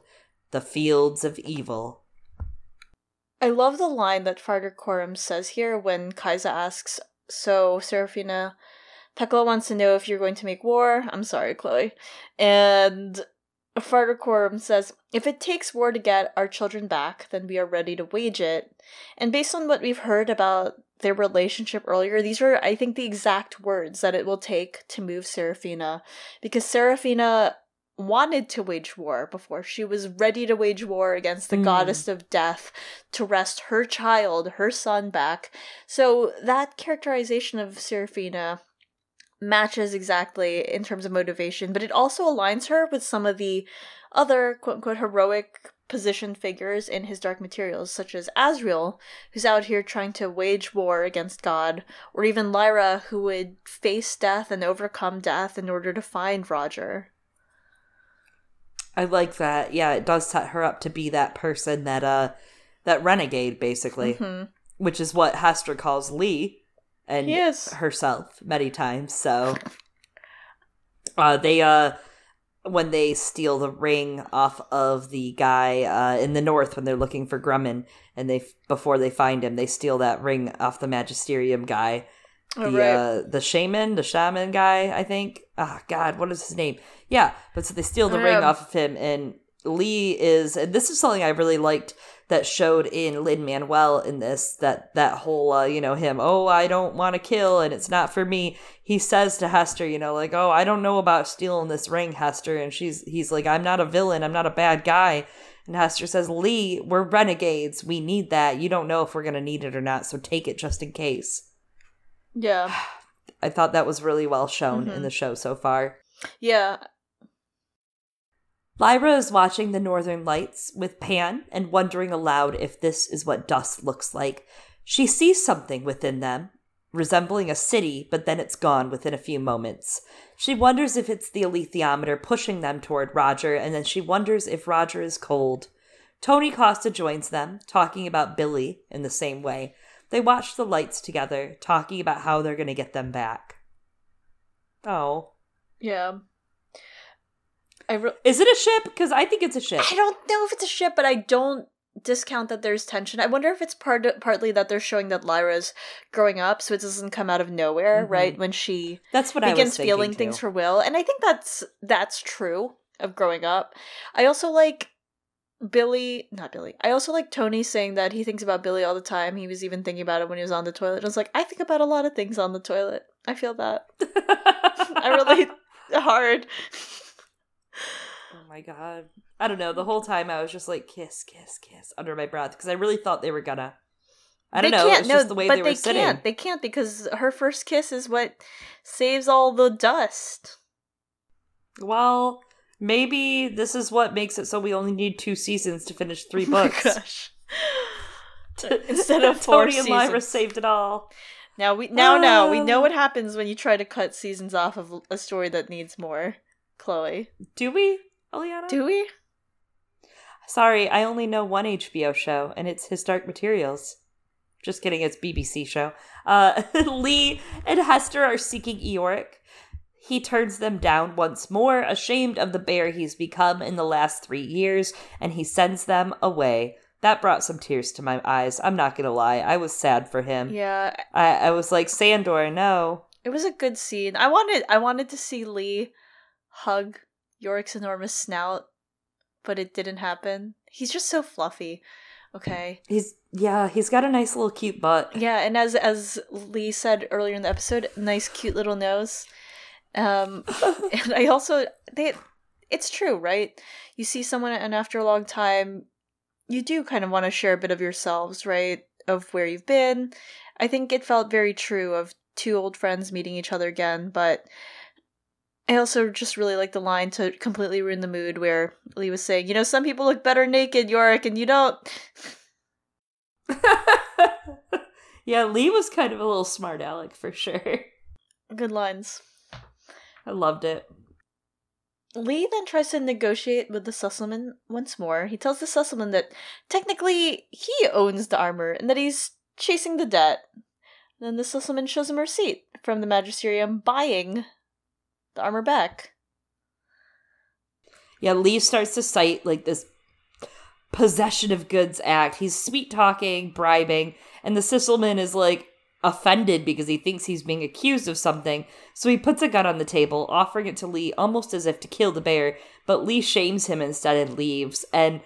the fields of evil. I love the line that Farder Coram says here when Kaisa asks, So, Serafina, Pekkala wants to know if you're going to make war. I'm sorry, Chloe. And Farder Coram says, If it takes war to get our children back, then we are ready to wage it. And based on what we've heard about their relationship earlier, these are, I think, the exact words that it will take to move Serafina. Because Serafina wanted to wage war before. She was ready to wage war against the mm. goddess of death to wrest her child, her son back. So that characterization of Serafina matches exactly in terms of motivation, but it also aligns her with some of the other quote unquote heroic position figures in his Dark Materials, such as Asriel, who's out here trying to wage war against God, or even Lyra, who would face death and overcome death in order to find Roger. I like that. Yeah, it does set her up to be that person that uh that renegade basically. Mm-hmm. Which is what Hester calls Lee and herself many times. So uh they uh when they steal the ring off of the guy uh, in the north when they're looking for Grumman, and they before they find him, they steal that ring off the Magisterium guy, oh, the right. uh, the shaman, the shaman guy, I think. Oh God, what is his name? Yeah, but so they steal the ring off of him, and Lee is, and this is something I really liked that showed in Lin Manuel in this that that whole uh, you know him oh I don't want to kill and it's not for me. He says to Hester you know like oh I don't know about stealing this ring Hester and she's he's like I'm not a villain I'm not a bad guy and Hester says Lee we're renegades we need that you don't know if we're gonna need it or not so take it just in case. Yeah. (sighs) I thought that was really well shown mm-hmm. in the show so far. Yeah, Lyra is watching the northern lights with Pan and wondering aloud if this is what dust looks like. She sees something within them, resembling a city, but then it's gone within a few moments. She wonders if it's the alethiometer pushing them toward Roger, and then she wonders if Roger is cold. Tony Costa joins them, talking about Billy in the same way. They watch the lights together, talking about how they're going to get them back. Oh. Yeah. Re- is it a ship? Because I think it's a ship. I don't know if it's a ship, but I don't discount that there's tension. I wonder if it's part partly that they're showing that Lyra's growing up, so it doesn't come out of nowhere, mm-hmm. right? When she that's what begins feeling too. things for Will, and I think that's that's true of growing up. I also like Billy, not Billy. I also like Tony saying that he thinks about Billy all the time. He was even thinking about it when he was on the toilet. I was like, I think about a lot of things on the toilet. I feel that. (laughs) I relate (laughs) hard my god. I don't know. The whole time I was just like kiss, kiss, kiss under my breath because I really thought they were gonna. I don't they know. Can't, it's no, just the way but they were they sitting. Can't. They can't because her first kiss is what saves all the dust. Well, maybe this is what makes it so we only need two seasons to finish three (laughs) oh books. gosh. (laughs) Instead of (laughs) four Tony and Lyra saved it all. Now we now now we know what oh. happens when you try to cut seasons off of a story that needs more. Chloe. Do we? Eliana? Do we? Sorry, I only know one HBO show, and it's His Dark Materials. Just kidding, it's BBC show. Uh, (laughs) Lee and Hester are seeking Iorek. He turns them down once more, ashamed of the bear he's become in the last three years, and he sends them away. That brought some tears to my eyes. I'm not gonna lie, I was sad for him. Yeah, I, I was like, Sandor, no. It was a good scene. I wanted, I wanted to see Lee hug Iorek's enormous snout, but it didn't happen. He's just so fluffy. Okay. He's yeah, he's got a nice little cute butt. Yeah, and as as Lee said earlier in the episode, nice cute little nose. Um (laughs) and I also they it's true, right? You see someone and after a long time you do kind of want to share a bit of yourselves, right? Of where you've been. I think it felt very true of two old friends meeting each other again, but I also just really like the line to completely ruin the mood where Lee was saying, you know, some people look better naked, Iorek, and you don't. (laughs) yeah, Lee was kind of a little smart aleck for sure. Good lines. I loved it. Lee then tries to negotiate with the Sysselman once more. He tells the Sysselman that technically he owns the armor and that he's chasing the debt. Then the Sysselman shows him a receipt from the Magisterium buying the armor back. Yeah, Lee starts to cite like this possession of goods act. He's sweet talking, bribing, and the Sysselman is like offended because he thinks he's being accused of something. So he puts a gun on the table, offering it to Lee almost as if to kill the bear, but Lee shames him instead and leaves. And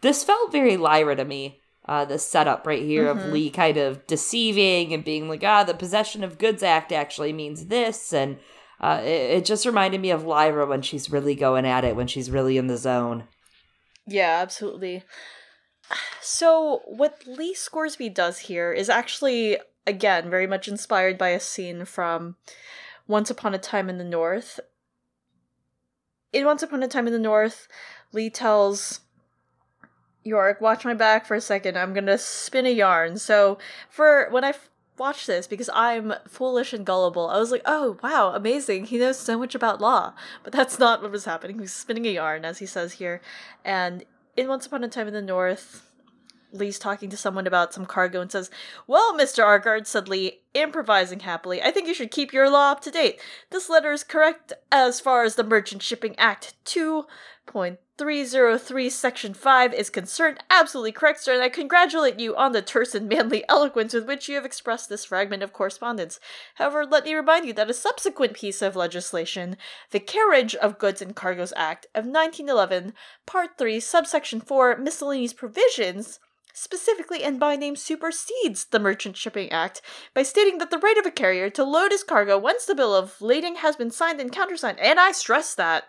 this felt very Lyra to me. Uh, the setup right here mm-hmm. of Lee kind of deceiving and being like, ah, the possession of goods act actually means this. And uh, it, it just reminded me of Lyra when she's really going at it, when she's really in the zone. Yeah, absolutely. (sighs) So, what Lee Scoresby does here is actually, again, very much inspired by a scene from Once Upon a Time in the North. In Once Upon a Time in the North, Lee tells Iorek, watch my back for a second. I'm gonna spin a yarn. So, for when I watch this because I'm foolish and gullible. I was like, oh, wow, amazing. He knows so much about law. But that's not what was happening. He was spinning a yarn, as he says here. And in Once Upon a Time in the North, Lee's talking to someone about some cargo and says, Well, Mr. Argard, said Lee, improvising happily, I think you should keep your law up to date. This letter is correct as far as the Merchant Shipping Act 2.303, Section 5 is concerned. Absolutely correct, sir, and I congratulate you on the terse and manly (laughs) eloquence with which you have expressed this fragment of correspondence. However, let me remind you that a subsequent piece of legislation, the Carriage of Goods and Cargoes Act of 1911, Part 3, Subsection 4, Miscellaneous Provisions, specifically and by name supersedes the Merchant Shipping Act by stating that the right of a carrier to load his cargo once the bill of lading has been signed and countersigned, and I stress that,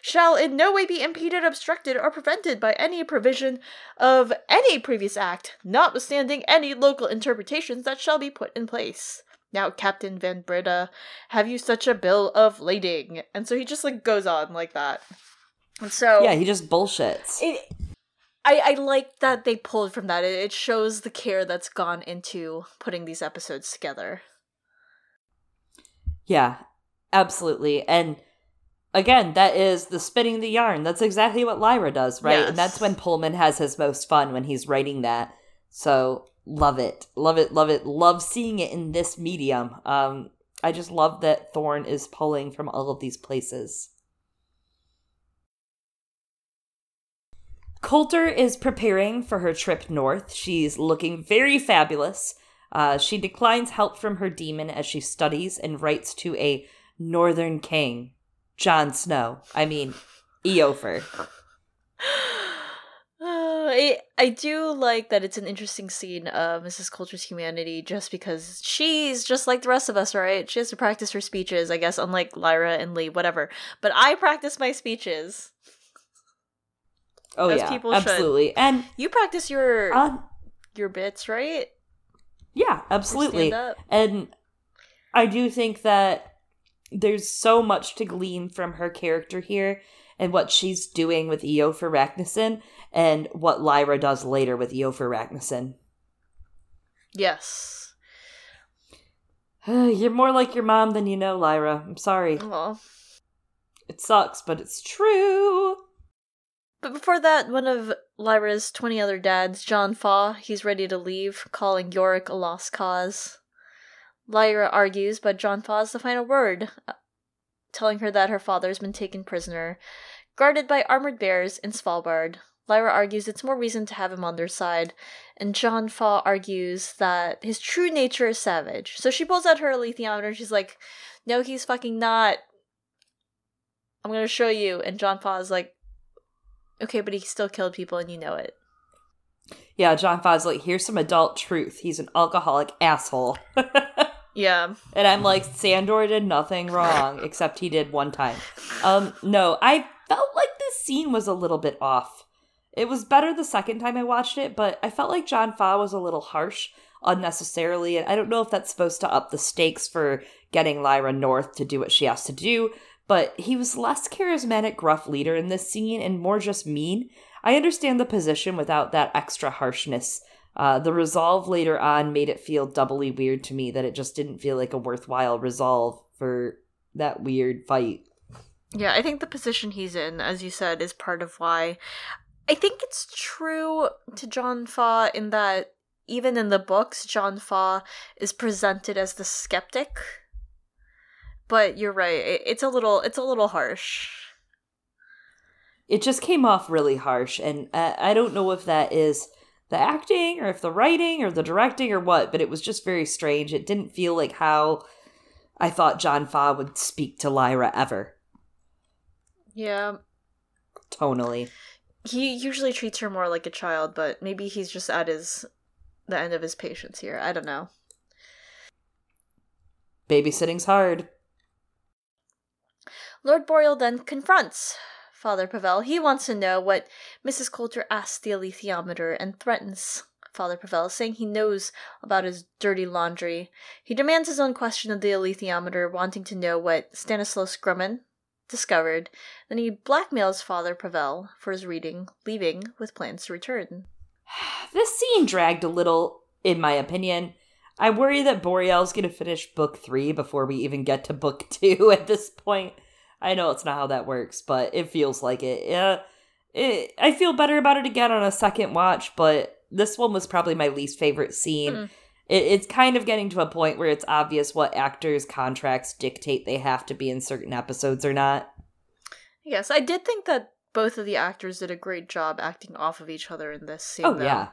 shall in no way be impeded, obstructed, or prevented by any provision of any previous act, notwithstanding any local interpretations that shall be put in place. Now, Captain Van Breda, have you such a bill of lading? And so he just like goes on like that. And so Yeah, he just bullshits. It I, I like that they pulled from that. It, it shows the care that's gone into putting these episodes together. Yeah, absolutely. And again, that is the spinning the yarn. That's exactly what Lyra does, right? Yes. And that's when Pullman has his most fun when he's writing that. So love it, love it, love it, love seeing it in this medium. Um, I just love that Thorne is pulling from all of these places. Coulter is preparing for her trip north. She's looking very fabulous. Uh, she declines help from her demon as she studies and writes to a northern king, Jon Snow. I mean, Iofur. Uh, (sighs) I, I do like that it's an interesting scene of Mrs. Coulter's humanity just because she's just like the rest of us, right? She has to practice her speeches, I guess, unlike Lyra and Lee, whatever. But I practice my speeches. Oh yeah, people absolutely. Should. And you practice your uh, your bits, right? Yeah, absolutely. And I do think that there's so much to glean from her character here and what she's doing with Eo Iofur Raknison and what Lyra does later with Eo Iofur Raknison. Yes. (sighs) You're more like your mom than you know, Lyra. I'm sorry. Aww. It sucks, but it's true. But before that, one of Lyra's 20 other dads, John Faa, he's ready to leave, calling Iorek a lost cause. Lyra argues, but John has the final word, uh, telling her that her father's been taken prisoner, guarded by armored bears in Svalbard. Lyra argues it's more reason to have him on their side, and John Faa argues that his true nature is savage. So she pulls out her alethiometer and she's like, No, he's fucking not. I'm gonna show you. And John Faa is like, Okay, but he still killed people and you know it. Yeah, John like, here's some adult truth. He's an alcoholic asshole. (laughs) yeah. And I'm like, Sandor did nothing wrong, except he did one time. Um, no, I felt like this scene was a little bit off. It was better the second time I watched it, but I felt like John Faa was a little harsh unnecessarily, and I don't know if that's supposed to up the stakes for getting Lyra North to do what she has to do, but he was less charismatic, gruff leader in this scene and more just mean. I understand the position without that extra harshness. Uh, the resolve later on made it feel doubly weird to me that it just didn't feel like a worthwhile resolve for that weird fight. Yeah, I think the position he's in, as you said, is part of why. I think it's true to John Faa in that even in the books, John Faa is presented as the skeptic. But you're right; it's a little, it's a little harsh. It just came off really harsh, and I don't know if that is the acting or if the writing or the directing or what, but it was just very strange. It didn't feel like how I thought John Faa would speak to Lyra ever. Yeah. Tonally. He usually treats her more like a child, but maybe he's just at his the end of his patience here. I don't know. Babysitting's hard. Lord Boreal then confronts Father Pavel. He wants to know what Mrs. Coulter asked the alethiometer and threatens Father Pavel, saying he knows about his dirty laundry. He demands his own question of the alethiometer, wanting to know what Stanislaus Grumman discovered. Then he blackmails Father Pavel for his reading, leaving with plans to return. (sighs) This scene dragged a little, in my opinion. I worry that Boreal's going to finish book three before we even get to book (laughs) two at this point. I know it's not how that works, but it feels like it. Yeah, it, I feel better about it again on a second watch, but this one was probably my least favorite scene. Mm. It, it's kind of getting to a point where it's obvious what actors' contracts dictate they have to be in certain episodes or not. Yes, I did think that both of the actors did a great job acting off of each other in this scene. Oh though. yeah,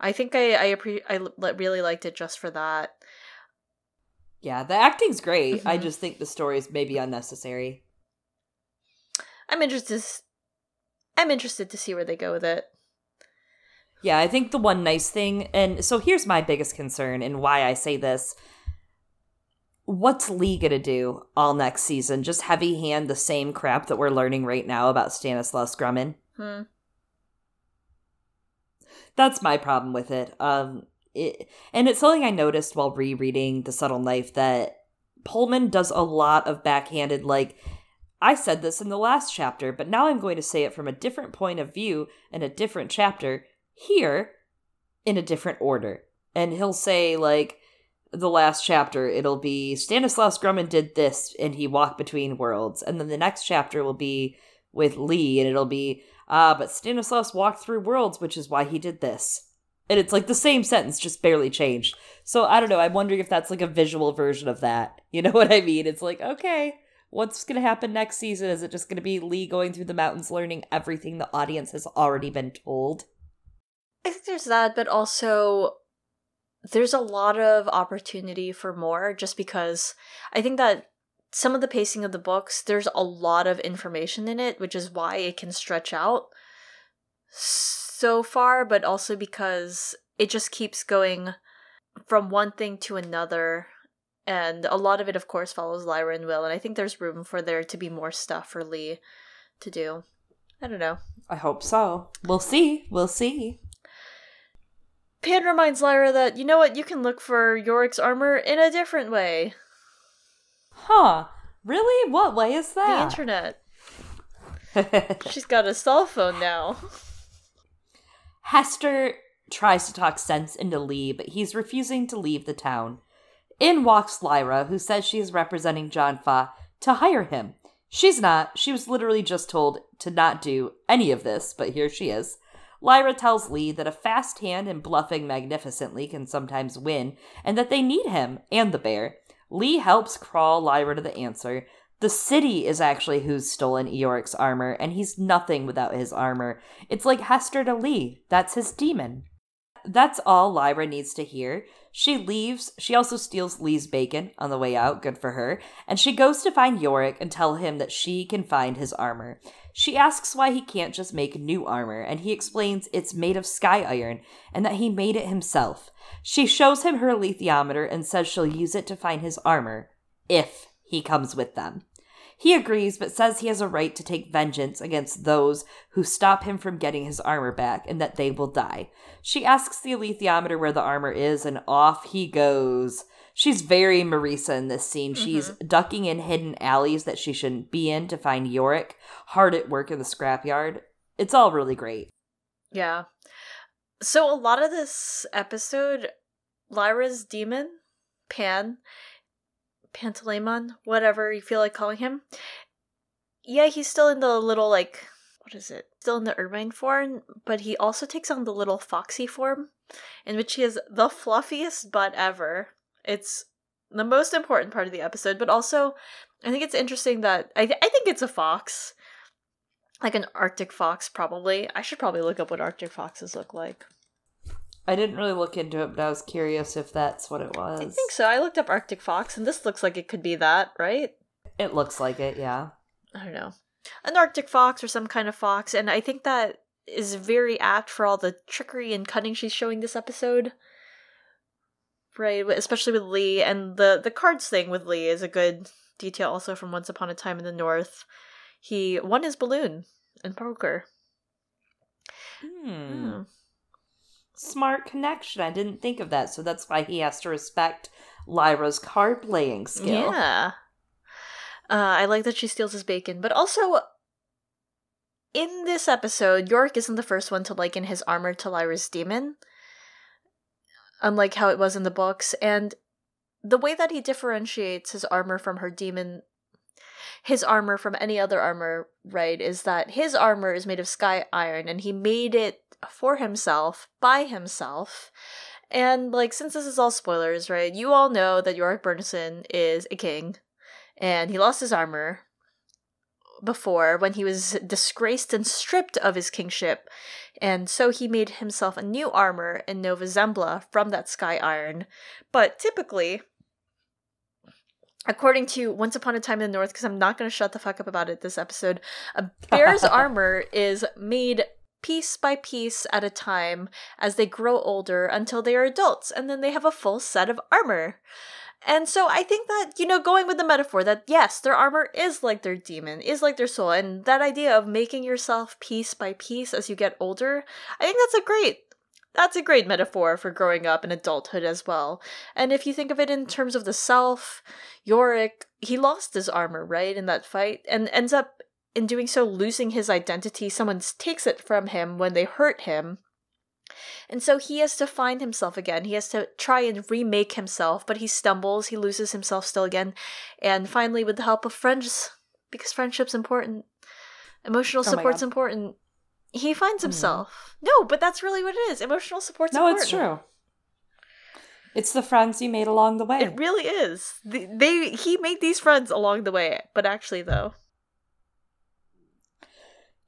I think I I, appre- I really liked it just for that. Yeah, the acting's great. Mm-hmm. I just think the story is maybe unnecessary. I'm interested. I'm interested to see where they go with it. Yeah, I think the one nice thing, and so here's my biggest concern and why I say this. What's Lee gonna do all next season? Just heavy hand the same crap that we're learning right now about Stanislaus Grumman? Hmm. That's my problem with it. Um, it, and it's something I noticed while rereading The Subtle Knife that Pullman does a lot of backhanded, like, I said this in the last chapter, but now I'm going to say it from a different point of view in a different chapter here in a different order. And he'll say, like, the last chapter, it'll be Stanislaus Grumman did this and he walked between worlds. And then the next chapter will be with Lee and it'll be, ah, uh, but Stanislaus walked through worlds, which is why he did this. And it's like the same sentence, just barely changed. So I don't know. I'm wondering if that's like a visual version of that. You know (laughs) what I mean? It's like, okay, what's going to happen next season? Is it just going to be Lee going through the mountains learning everything the audience has already been told? I think there's that, but also there's a lot of opportunity for more just because I think that some of the pacing of the books, there's a lot of information in it, which is why it can stretch out so far, but also because it just keeps going from one thing to another and a lot of it of course follows lyra and will and i think there's room for there to be more stuff for lee to do. I don't know. I hope so. We'll see. We'll see. Pan reminds lyra that you know what you can look for Iorek's armor in a different way. Huh. Really? What way is that? the internet. (laughs) She's got a cell phone now. Hester tries to talk sense into lee but he's refusing to leave the town in walks Lyra, who says she is representing John Faa to hire him. She's not. She was literally just told to not do any of this, but here she is. Lyra tells Lee that a fast hand and bluffing magnificently can sometimes win, and that they need him and the bear. Lee helps crawl Lyra to the answer. The city is actually who's stolen Iorek's armor, and he's nothing without his armor. It's like Hester to Lee. That's his demon. That's all Lyra needs to hear. She leaves. She also steals Lee's bacon on the way out. Good for her. And she goes to find Iorek and tell him that she can find his armor. She asks why he can't just make new armor, and he explains it's made of sky iron and that he made it himself. She shows him her alethiometer and says she'll use it to find his armor if he comes with them. He agrees, but says he has a right to take vengeance against those who stop him from getting his armor back and that they will die. She asks the alethiometer where the armor is, and off he goes. She's very Marisa in this scene. Mm-hmm. She's ducking in hidden alleys that she shouldn't be in to find Iorek, hard at work in the scrapyard. It's all really great. Yeah. So a lot of this episode, Lyra's demon, Pan, Pantaleimon, whatever you feel like calling him. Yeah, he's still in the little like what is it? Still in the ermine form, but he also takes on the little Foxy form, in which he has the fluffiest butt ever. It's the most important part of the episode, but also I think it's interesting that I, th- I think it's a fox. Like an Arctic fox, probably. I should probably look up what Arctic foxes look like. I didn't really look into it, but I was curious if that's what it was. I think so. I looked up Arctic fox, and this looks like it could be that, right? It looks like it, yeah. I don't know. An Arctic fox or some kind of fox, and I think that is very apt for all the trickery and cunning she's showing this episode. Right, especially with Lee, and the the cards thing with Lee is a good detail also from Once Upon a Time in the North. He won his balloon in poker. Hmm. Hmm. Smart connection. I didn't think of that, so that's why he has to respect Lyra's card playing skill. Yeah. Uh, I like that she steals his bacon, but also in this episode, Iorek isn't the first one to liken his armor to Lyra's demon, unlike how it was in the books. And the way that he differentiates his armor from her demon, his armor from any other armor, right, is that his armor is made of sky iron, and he made it for himself by himself. And like, since this is all spoilers, right? You all know that Iorek Byrnison is a king and he lost his armor before when he was disgraced and stripped of his kingship. And so he made himself a new armor in Nova Zembla from that sky iron. But typically, according to Once Upon a Time in the North, because I'm not going to shut the fuck up about it this episode, a (laughs) bear's armor is made piece by piece at a time as they grow older until they are adults, and then they have a full set of armor. And so I think that, you know, going with the metaphor that yes, their armor is like their demon, is like their soul, and that idea of making yourself piece by piece as you get older, I think that's a great that's a great metaphor for growing up in adulthood as well. And if you think of it in terms of the self, Iorek, he lost his armor, right, in that fight, and ends up in doing so losing his identity. Someone takes it from him when they hurt him. And so he has to find himself again. He has to try and remake himself, but he stumbles, he loses himself still again. And finally, with the help of friends, because friendship's important, emotional Oh support's important, he finds Mhm. himself. No, but that's really what it is. Emotional support's No, important. it's true. It's the friends you made along the way. It really is. The- They he made these friends along the way, but actually though,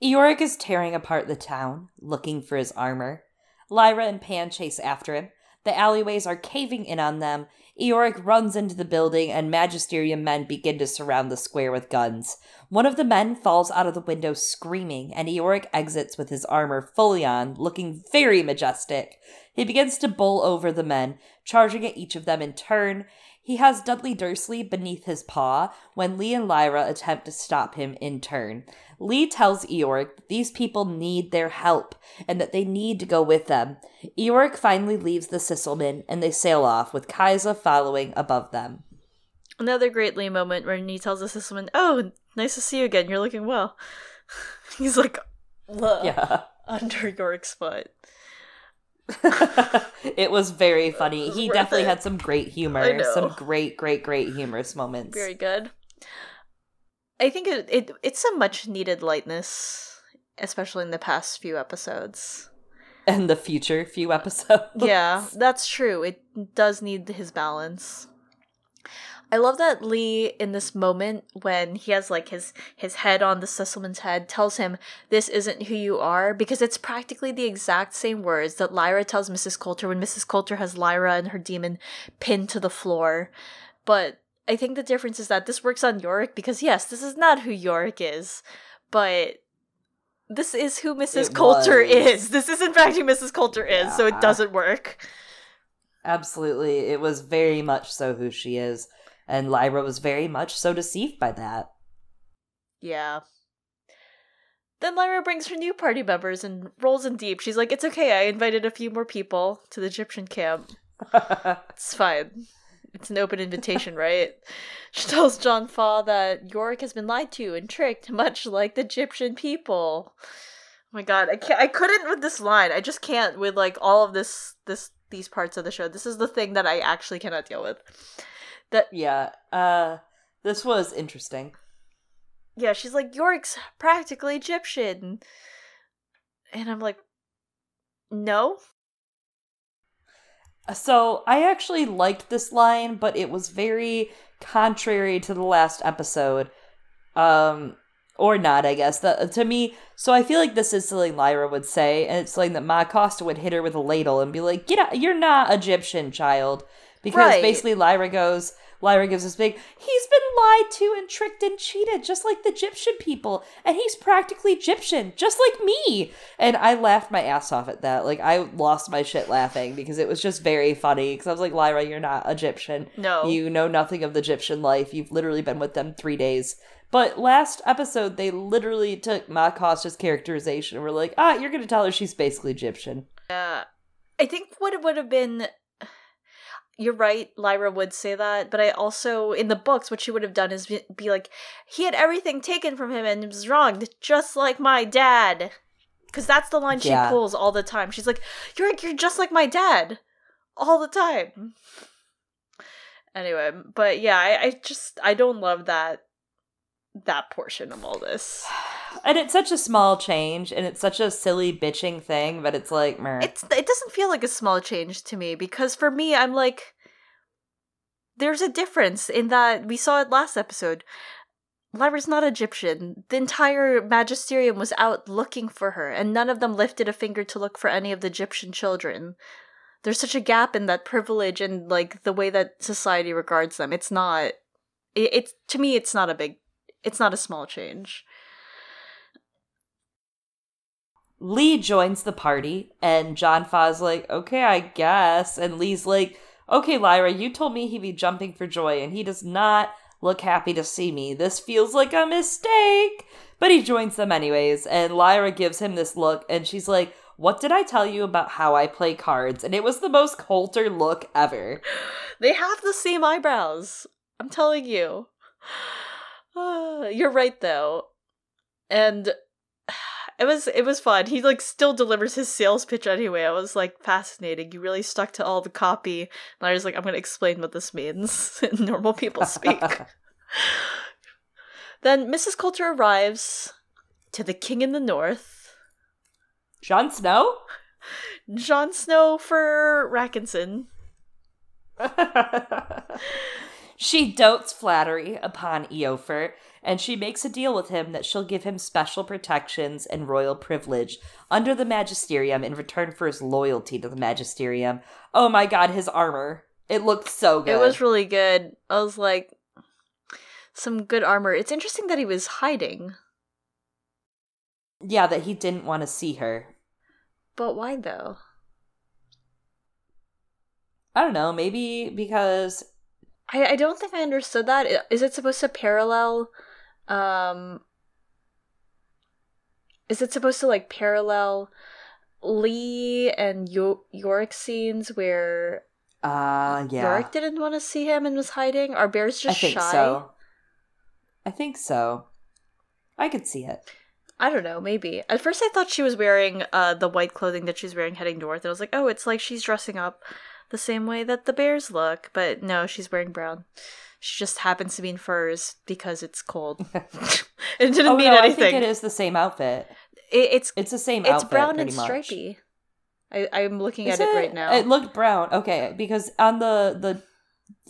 Iorek is tearing apart the town, looking for his armor. Lyra and Pan chase after him. The alleyways are caving in on them. Iorek runs into the building, and Magisterium men begin to surround the square with guns. One of the men falls out of the window screaming, and Iorek exits with his armor fully on, looking very majestic. He begins to bowl over the men, charging at each of them in turn. He has Dudley Dursley beneath his paw when Lee and Lyra attempt to stop him in turn. Lee tells Iorek that these people need their help and that they need to go with them. Iorek finally leaves the Sysselman and they sail off, with Kaisa following above them. another great Lee moment where he tells the woman, "Oh, nice to see you again. You're looking well." (laughs) He's like, "Look." Yeah. (laughs) under Iorek's foot. (laughs) it was very funny. He definitely it. had some great humor, some great, great, great humorous moments. Very good. I think it, it it's a much needed lightness, especially in the past few episodes. And the future few episodes. yeah, (laughs) that's true. It does need his balance. I love that Lee in this moment when he has like his his head on the Sysselman's head tells him this isn't who you are because it's practically the exact same words that Lyra tells Mrs. Coulter when Mrs. Coulter has Lyra and her demon pinned to the floor. But I think the difference is that this works on Iorek because yes, this is not who Iorek is, but this is who Mrs. It Coulter was. is. This is in fact who Mrs. Coulter is, so it doesn't work. Absolutely. It was very much so who she is. And Lyra was very much so deceived by that. Yeah. Then Lyra brings her new party members and rolls in deep. She's like, It's okay, I invited a few more people to the Gyptian camp. (laughs) It's fine. It's an open invitation, right? (laughs) She tells John Faa that Iorek has been lied to and tricked, much like the Gyptian people. Oh my god, I can't I couldn't with this line. I just can't with like all of this this these parts of the show. This is the thing that I actually cannot deal with. That Yeah. Uh this was interesting. yeah, she's like Iorek's practically Gyptian, and I'm like, no, So I actually liked this line, but it was very contrary to the last episode. Um or not, I guess. The, to me, so I feel like this is something Lyra would say, and it's something that Ma Costa would hit her with a ladle and be like, "Get out! You're not Gyptian, child." Because Right. basically, Lyra goes, Lyra gives this big, "He's been lied to and tricked and cheated, just like the Gyptian people, and he's practically Gyptian, just like me." And I laughed my ass off at that. Like I lost my shit laughing because it was just very funny. Because I was like, "Lyra, you're not Gyptian. no, You know nothing of the Gyptian life. You've literally been with them three days." But last episode, they literally took Ma Costa's characterization and were like, "Ah, you're gonna tell her she's basically Gyptian." Yeah. I think what it would have been. You're right, Lyra would say that, but I also, in the books, what she would have done is be, be like, he had everything taken from him and was wrong, just like my dad. Because that's the line she pulls all the time. She's like, you're, you're just like my dad. All the time. Anyway, but yeah, I, I just, I don't love that, that portion of all this. And it's such a small change, and it's such a silly bitching thing, but it's like, meh. it's it doesn't feel like a small change to me because for me I'm like there's a difference in that we saw it last episode. Lyra's not Gyptian. The entire magisterium was out looking for her, and none of them lifted a finger to look for any of the Gyptian children. There's such a gap in that privilege and like the way that society regards them. It's not. It, it's to me, it's not a big. It's not a small change. Lee joins the party, and John Faa's like, okay, I guess. And Lee's like, okay, Lyra, you told me he'd be jumping for joy, and he does not look happy to see me. This feels like a mistake. But he joins them anyways, and Lyra gives him this look, and she's like, what did I tell you about how I play cards? And it was the most Coulter look ever. They have the same eyebrows. I'm telling you. (sighs) You're right though. And (sighs) it was it was fun. He like still delivers his sales pitch anyway. I was like fascinating. You really stuck to all the copy. And I was like, I'm gonna explain what this means (laughs) in normal people speak. (laughs) then Mrs. Coulter arrives to the king in the north. Jon Snow? Jon Snow for Raknison. (laughs) she dotes flattery upon Iofur, and she makes a deal with him that she'll give him special protections and royal privilege under the magisterium in return for his loyalty to the magisterium. Oh my god, his armor. It looked so good. It was really good. I was like, some good armor. It's interesting that he was hiding. yeah, that he didn't want to see her. But why though? I don't know, maybe because I, I don't think I understood that. Is it supposed to parallel um is it supposed to like parallel Lee and Yo- Iorek scenes where uh yeah. Iorek didn't want to see him and was hiding? Are bears just I think shy? so. I think so. I could see it. I don't know, maybe. At first I thought she was wearing uh the white clothing that she's wearing heading north. And I was like, oh, it's like she's dressing up the same way that the bears look. But no, she's wearing brown. She just happens to be in furs because it's cold. (laughs) (laughs) it didn't oh, mean no, I anything. think it is the same outfit. It- it's It's the same it's outfit. brown and much. stripy. I, I'm looking Is at it? right now. It looked brown. Okay, because on the the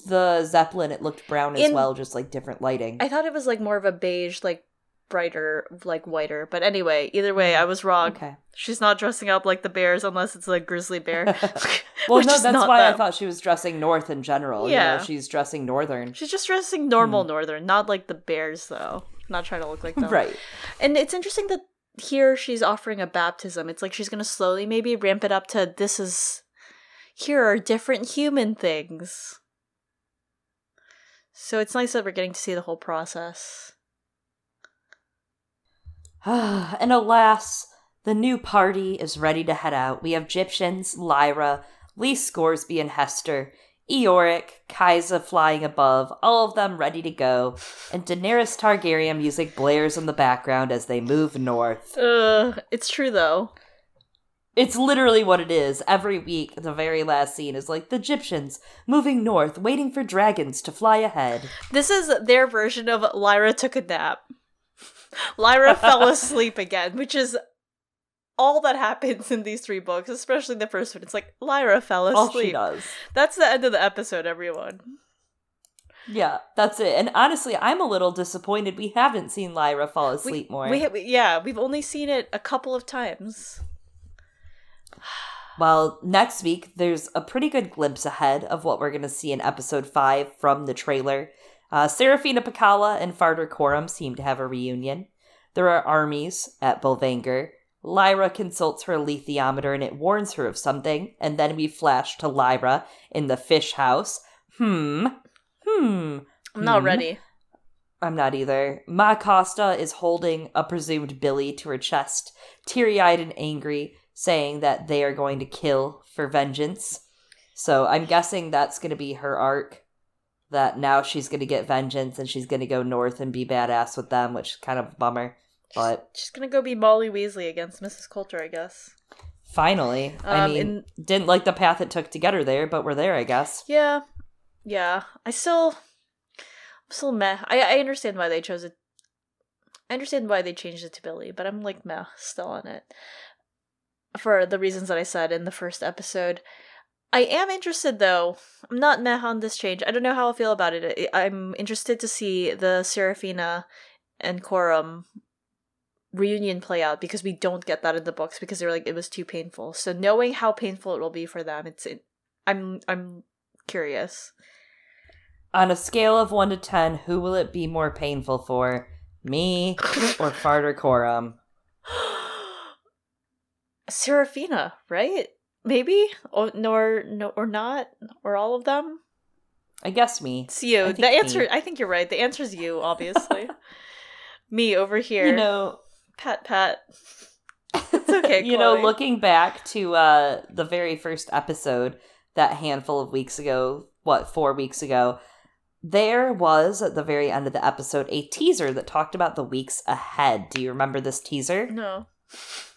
the zeppelin, it looked brown as In- well, just like different lighting. I thought it was like more of a beige, like brighter, like whiter. But anyway, either way, mm-hmm. I was wrong. okay. She's not dressing up like the bears unless it's like grizzly bear. (laughs) (laughs) Well, no, that's why I thought she was dressing north in general. You Yeah. know, she's dressing northern. She's just dressing normal hmm. northern, not like the bears though. Not trying to look like (laughs) them. Right. And it's interesting that here she's offering a baptism. It's like she's gonna slowly maybe ramp it up to this is here are different human things. So it's nice that we're getting to see the whole process. (sighs) and alas, the new party is ready to head out. We have Gyptians, Lyra, Lee Scoresby and Hester, Iorek, Kaisa flying above, all of them ready to go, and Daenerys Targaryen music blares in the background as they move north. Uh, it's true though. It's literally what it is. Every week, the very last scene is like the Gyptians moving north, waiting for dragons to fly ahead. This is their version of Lyra took a nap. Lyra fell asleep again, which is all that happens in these three books, especially the first one. It's like Lyra fell asleep. All she does. That's the end of the episode, everyone. Yeah, that's it. And honestly, I'm a little disappointed we haven't seen Lyra fall asleep we, more. We, we, yeah, we've only seen it a couple of times. (sighs) Well, next week, there's a pretty good glimpse ahead of what we're going to see in episode 5 from the trailer. Uh, Serafina Pekkala and Farder Coram seem to have a reunion. There are armies at Bolvangar. Lyra consults her alethiometer and it warns her of something, and then we flash to Lyra in the fish house. Hmm. Hmm. I'm not Hmm. ready. I'm not either. Ma Costa is holding a presumed Billy to her chest, teary eyed and angry, saying that they are going to kill for vengeance. So I'm guessing that's going to be her arc. That now she's going to get vengeance and she's going to go north and be badass with them, which is kind of a bummer. But She's gonna go be Molly Weasley against Mrs. Coulter, I guess. finally, I Um, mean, in- didn't like the path it took to get her there, but we're there, I guess. Yeah, yeah. I still, I'm still meh. I I understand why they chose it. I understand why they changed it to Billy, but I'm like meh still on it. For the reasons that I said in the first episode. I am interested though. I'm not meh on this change. I don't know how I'll feel about it. I'm interested to see the Serafina and Coram reunion play out because we don't get that in the books because they're like it was too painful. So knowing how painful it will be for them, it's it, I'm I'm curious. On a scale of 1 to 10, who will it be more painful for? Me or (laughs) Farder Coram? Serafina, right? Maybe or nor no or not or all of them. I guess me. It's you. The answer. me. I think you're right. The answer is you. (laughs) Obviously, me over here. You know, pat pat. (laughs) It's okay. you know, looking back to uh the very first episode that handful of weeks ago, what, 4 weeks ago, there was at the very end of the episode a teaser that talked about the weeks ahead. Do you remember this teaser? No,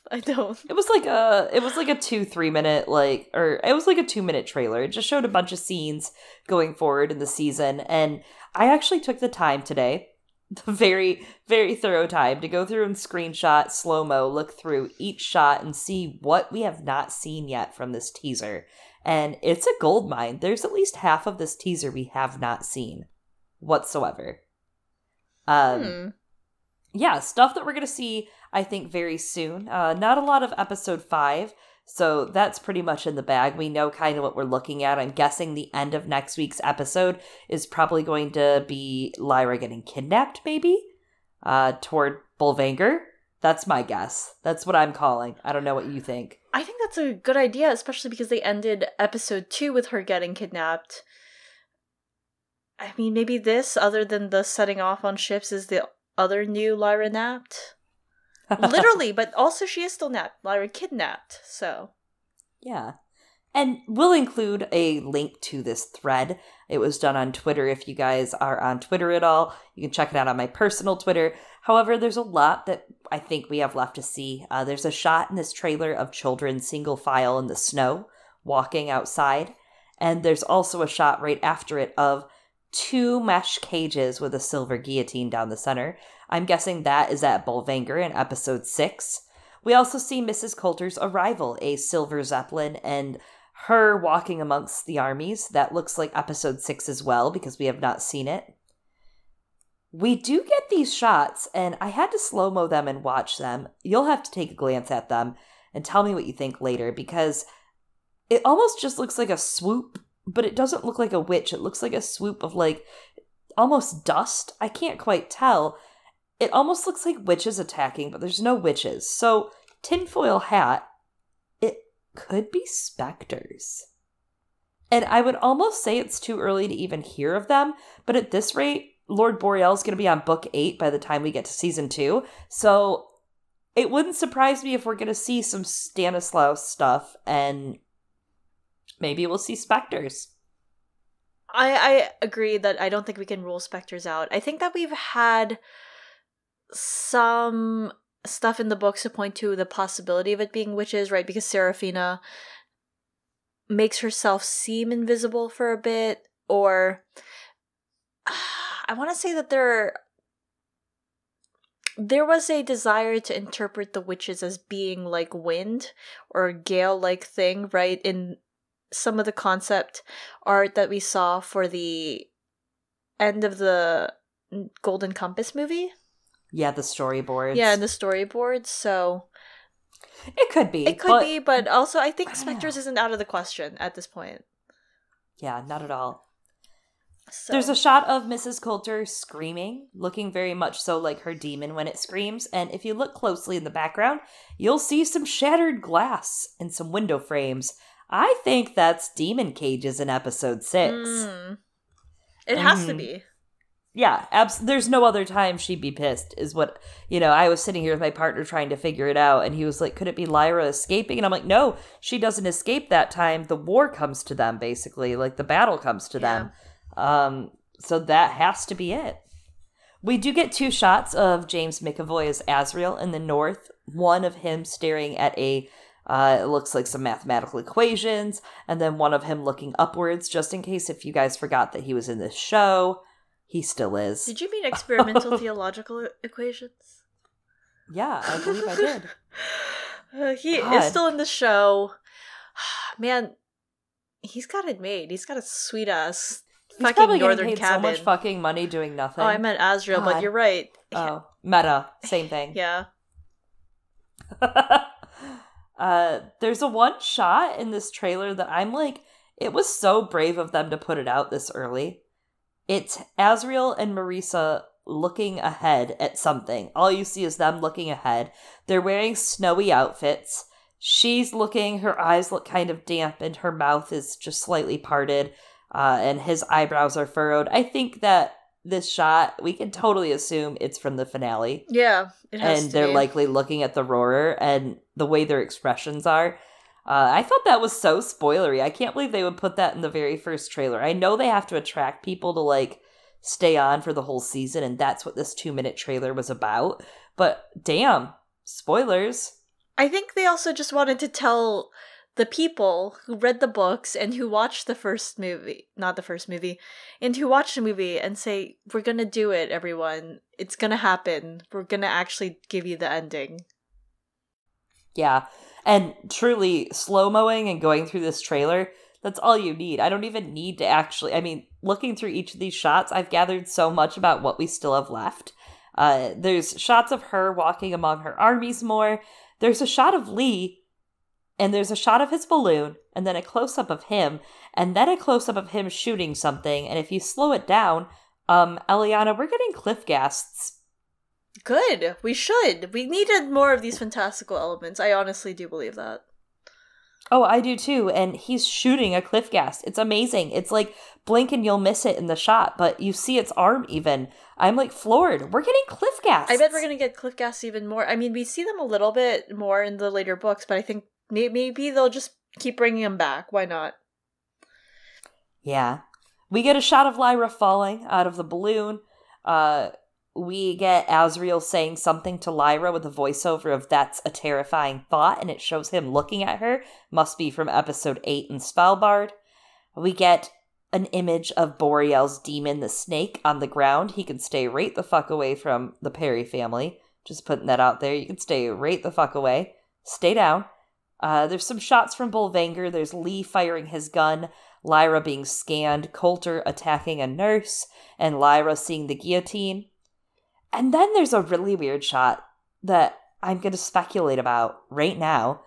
(laughs) I don't. It was like a it was like a 2-3 minute like or it was like a 2 minute trailer. It just showed a bunch of scenes going forward in the season and I actually took the time today (laughs) the very very thorough time to go through and screenshot slow mo look through each shot and see what we have not seen yet from this teaser and it's a gold mine there's at least half of this teaser we have not seen whatsoever um Hmm. yeah, stuff that we're going to see, I think, very soon. Uh, not a lot of episode five, so that's pretty much in the bag. We know kind of what we're looking at. I'm guessing the end of next week's episode is probably going to be Lyra getting kidnapped, maybe, uh, toward Bolvangar. That's my guess. That's what I'm calling. I don't know what you think. I think that's a good idea, especially because they ended episode two with her getting kidnapped. I mean, maybe this, other than the setting off on ships, is the other new Lyra napped. (laughs) Literally, but also she is still napped. Lyra kidnapped, so. Yeah. And we'll include a link to this thread. It was done on Twitter. If you guys are on Twitter at all, you can check it out on my personal Twitter. However, there's a lot that I think we have left to see. Uh, there's a shot in this trailer of children single file in the snow walking outside. And there's also a shot right after it of two mesh cages with a silver guillotine down the center. I'm guessing that is at Bolvangar in episode 6. We also see Mrs. Coulter's arrival, a silver zeppelin, and her walking amongst the armies. That looks like episode 6 as well, because we have not seen it. We do get these shots, and I had to slow mo them and watch them. You'll have to take a glance at them and tell me what you think later, because it almost just looks like a swoop, but it doesn't look like a witch. It looks like a swoop of like almost dust. I can't quite tell. It almost looks like witches attacking, but there's no witches. So, tinfoil hat, it could be specters. And I would almost say it's too early to even hear of them, but at this rate, Lord Boreal's going to be on book eight by the time we get to season two. So, it wouldn't surprise me if we're going to see some Stanislaus stuff and maybe we'll see specters. I, I agree that I don't think we can rule specters out. I think that we've had some stuff in the books to point to the possibility of it being witches, right? Because Serafina makes herself seem invisible for a bit, or (sighs) I want to say that there there was a desire to interpret the witches as being like wind or gale like thing, right? In some of the concept art that we saw for the end of the Golden Compass movie. Yeah, the storyboards. Yeah, and the storyboards. So it could be. It could but, be, but also I think I Spectres isn't out of the question at this point. Yeah, not at all. So. There's a shot of Mrs. Coulter screaming, looking very much so like her demon when it screams. And if you look closely in the background, you'll see some shattered glass and some window frames. I think that's demon cages in episode six. Mm. It has mm. to be yeah, abs- there's no other time she'd be pissed, is what, you know, I was sitting here with my partner trying to figure it out, and he was like, could it be Lyra escaping? And I'm like, no, she doesn't escape that time. The war comes to them, basically. Like, the battle comes to yeah. them. Um, so that has to be it. We do get two shots of James McAvoy as Asriel in the north, one of him staring at a uh, it looks like some mathematical equations, and then one of him looking upwards, just in case if you guys forgot that he was in this show. He still is. Did you mean experimental (laughs) theological equations? Yeah, I believe I did. (laughs) Uh, he God. is still in the show. (sighs) Man, he's got it made. He's got a sweet ass he's fucking northern cabin. So much fucking money doing nothing. Oh, I meant Asriel, God. but you're right. Oh, meta, same thing. (laughs) yeah. Uh, there's a one shot in this trailer that I'm like, it was so brave of them to put it out this early. It's Asriel and Marisa looking ahead at something. All you see is them looking ahead. They're wearing snowy outfits. She's looking, her eyes look kind of damp, and her mouth is just slightly parted, uh, and his eyebrows are furrowed. I think that this shot, we can totally assume it's from the finale. Yeah, and they're be. likely looking at the Aurora and the way their expressions are. Uh, I thought that was so spoilery. I can't believe they would put that in the very first trailer. I know they have to attract people to like stay on for the whole season, and that's what this two minute trailer was about. But damn, spoilers. I think they also just wanted to tell the people who read the books and who watched the first movie, not the first movie, and who watched the movie and say, We're gonna do it, everyone. It's gonna happen. We're gonna actually give you the ending. Yeah. And truly, slow mowing and going through this trailer, that's all you need. I don't even need to actually, I mean, looking through each of these shots, I've gathered so much about what we still have left. Uh, there's shots of her walking among her armies more. There's a shot of Lee, and there's a shot of his balloon, and then a close up of him, and then a close up of him shooting something. And if you slow it down, um, Eliana, we're getting cliff ghasts Good. We should. We needed more of these fantastical elements. I honestly do believe that. Oh, I do too. And he's shooting a cliff ghast. It's amazing. It's like blink and you'll miss it in the shot, but you see its arm even. I'm like floored. We're getting cliff ghasts. I bet we're gonna get cliff ghasts even more. I mean, we see them a little bit more in the later books, but I think maybe they'll just keep bringing him back. Why not? Yeah. We get a shot of Lyra falling out of the balloon. Uh, we get Asriel saying something to Lyra with a voiceover of that's a terrifying thought, and it shows him looking at her. Must be from episode 8 in Svalbard. We get an image of Boreal's demon, the snake, on the ground. He can stay right the fuck away from the Perry family. Just putting that out there. You can stay right the fuck away. Stay down. Uh, there's some shots from Bolvangar. There's Lee firing his gun, Lyra being scanned, Coulter attacking a nurse, and Lyra seeing the guillotine. And then there's a really weird shot that I'm going to speculate about right now.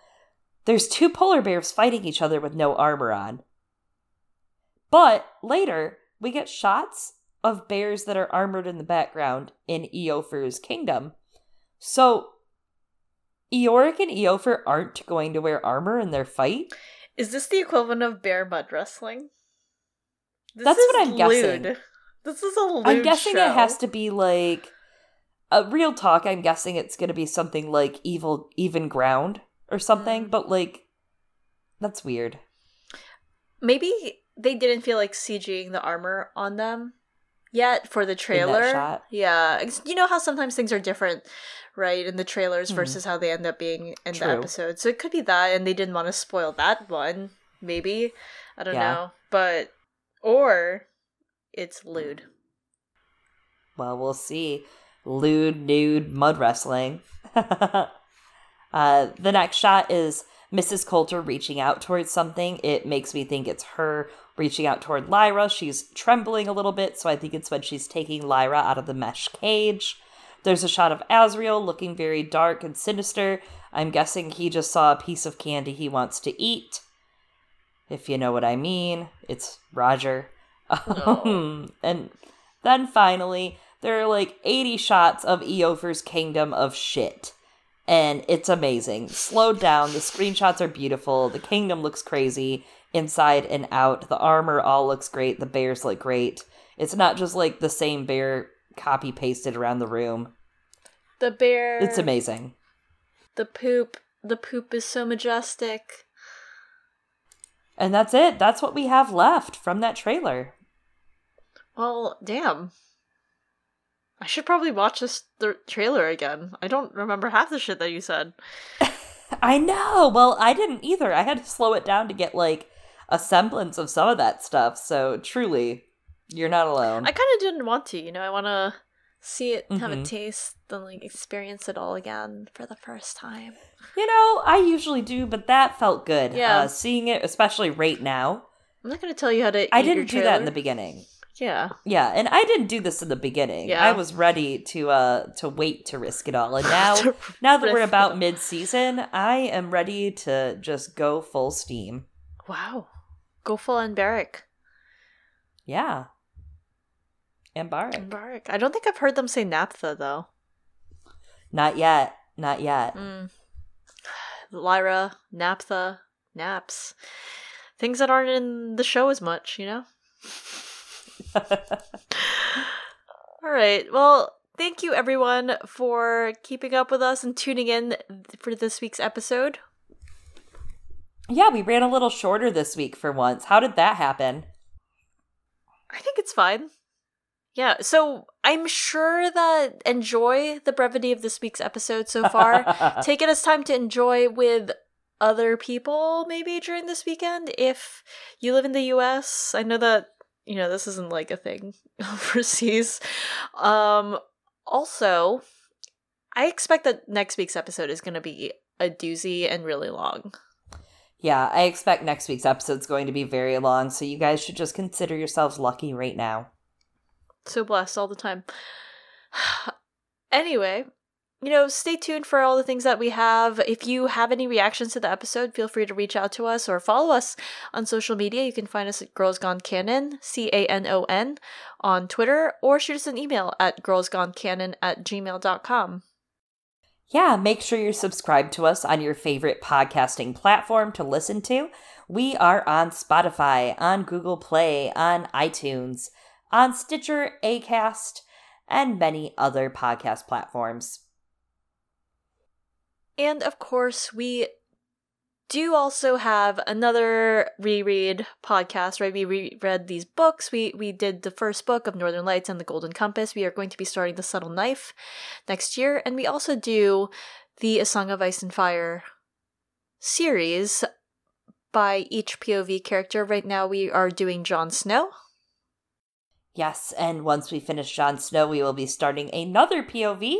There's two polar bears fighting each other with no armor on. But later, we get shots of bears that are armored in the background in Iofur's kingdom. So, Iorek and Iofur aren't going to wear armor in their fight? Is this the equivalent of bear mud wrestling? This That's what I'm lewd. guessing. This is a lewd I'm guessing show. it has to be like a real talk, I'm guessing it's going to be something like evil, even ground or something. Mm. But like, that's weird. Maybe they didn't feel like CGing the armor on them, yet for the trailer. Yeah, you know how sometimes things are different, right, in the trailers versus how they end up being in the Hmm. Episode. So it could be that, and they didn't want to spoil that one. Maybe I don't Yeah. know, but or it's lewd. Well, we'll see. Lewd, nude, mud wrestling. (laughs) uh, the next shot is Mrs. Coulter reaching out towards something. It makes me think it's her reaching out toward Lyra. She's trembling a little bit, so I think it's when she's taking Lyra out of the mesh cage. There's a shot of Asriel looking very dark and sinister. I'm guessing he just saw a piece of candy he wants to eat. If you know what I mean, it's Roger. (laughs) Um, and then finally, there are like 80 shots of Iofur's kingdom of shit. And it's amazing. Slowed down, the screenshots are beautiful, the kingdom looks crazy, inside and out. The armor all looks great, the bears look great. It's not just like the same bear copy pasted around the room. The bear. It's amazing. The poop. The poop is so majestic. And that's it. That's what we have left from that trailer. Well, damn. I should probably watch this th- trailer again. I don't remember half the shit that you said. (laughs) I know. Well, I didn't either. I had to slow it down to get like a semblance of some of that stuff. So truly, you're not alone. I kind of didn't want to, you know. I want to see it, have a Mhm. taste, then like experience it all again for the first time. you know, I usually do, but that felt good. Yeah. Uh, seeing it, especially right now. I'm not going to tell you how to. I didn't do that in the beginning. Yeah. Yeah, and I didn't do this in the beginning. Yeah. I was ready to uh to wait to risk it all. And (laughs) now now that we're about mid season, I am ready to just go full steam. Wow. Go full on Barrack. Yeah. And Barak. Barrack. I don't think I've heard them say naphtha though. Not yet. Not yet. Mm. (sighs) Lyra, naphtha, naps. Things that aren't in the show as much, you know? (laughs) (laughs) All right. Well, thank you everyone for keeping up with us and tuning in for this week's episode. yeah, we ran a little shorter this week for once. How did that happen? I think it's fine. Yeah, so I'm sure that enjoy the brevity of this week's episode so far. (laughs) Take it as time to enjoy with other people maybe during this weekend if you live in the US. I know that you know this isn't like a thing (laughs) overseas. Um also I expect that next week's episode is going to be a doozy and really long. yeah, I expect next week's episode's going to be very long, so you guys should just consider yourselves lucky right now. so blessed all the time. (sighs) anyway, you know, stay tuned for all the things that we have. If you have any reactions to the episode, feel free to reach out to us or follow us on social media. You can find us at Girls Gone Canon, C A N O N, on Twitter, or shoot us an email at girlsgonecanon at gmail.com. Yeah, make sure you're subscribed to us on your favorite podcasting platform to listen to. We are on Spotify, on Google Play, on iTunes, on Stitcher, Acast, and many other podcast platforms. And of course, we do also have another reread podcast, right? We reread these books. We we did the first book of Northern Lights and the Golden Compass. We are going to be starting the Subtle Knife next year, and we also do the A Song of Ice and Fire series by each POV character. Right now, we are doing Jon Snow. Yes, and once we finish Jon Snow, we will be starting another POV.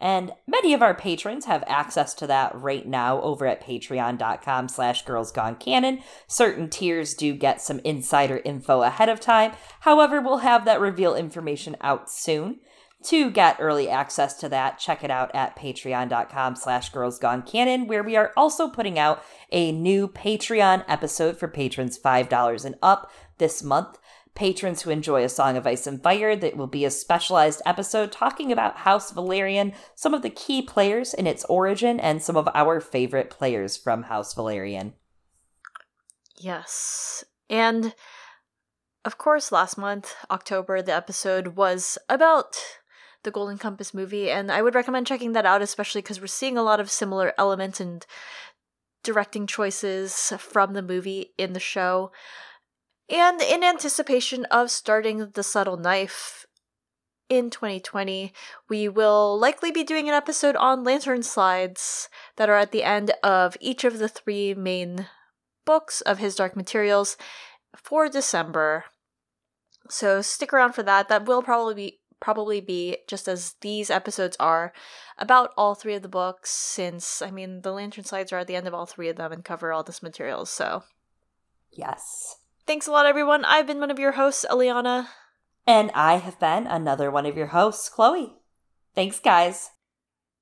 And many of our patrons have access to that right now over at patreon.com slash girlsgonecanon. Certain tiers do get some insider info ahead of time. However, we'll have that reveal information out soon. To get early access to that, check it out at patreon.com slash girlsgonecanon, where we are also putting out a new Patreon episode for patrons $5 and up this month patrons who enjoy A Song of Ice and Fire. That will be a specialized episode talking about House Velaryon, some of the key players in its origin, and some of our favorite players from House Velaryon. Yes. And of course, last month, October, the episode was about the Golden Compass movie, and I would recommend checking that out, especially because we're seeing a lot of similar elements and directing choices from the movie in the show. And in anticipation of starting The Subtle Knife in 2020, we will likely be doing an episode on lantern slides that are at the end of each of the three main books of his Dark Materials for December. So stick around for that. That will probably be probably be just as these episodes are about all three of the books since I mean the lantern slides are at the end of all three of them and cover all this material. So Yes. Thanks a lot everyone. I've been one of your hosts, Eliana. And I have been another one of your hosts, Chloe. Thanks guys.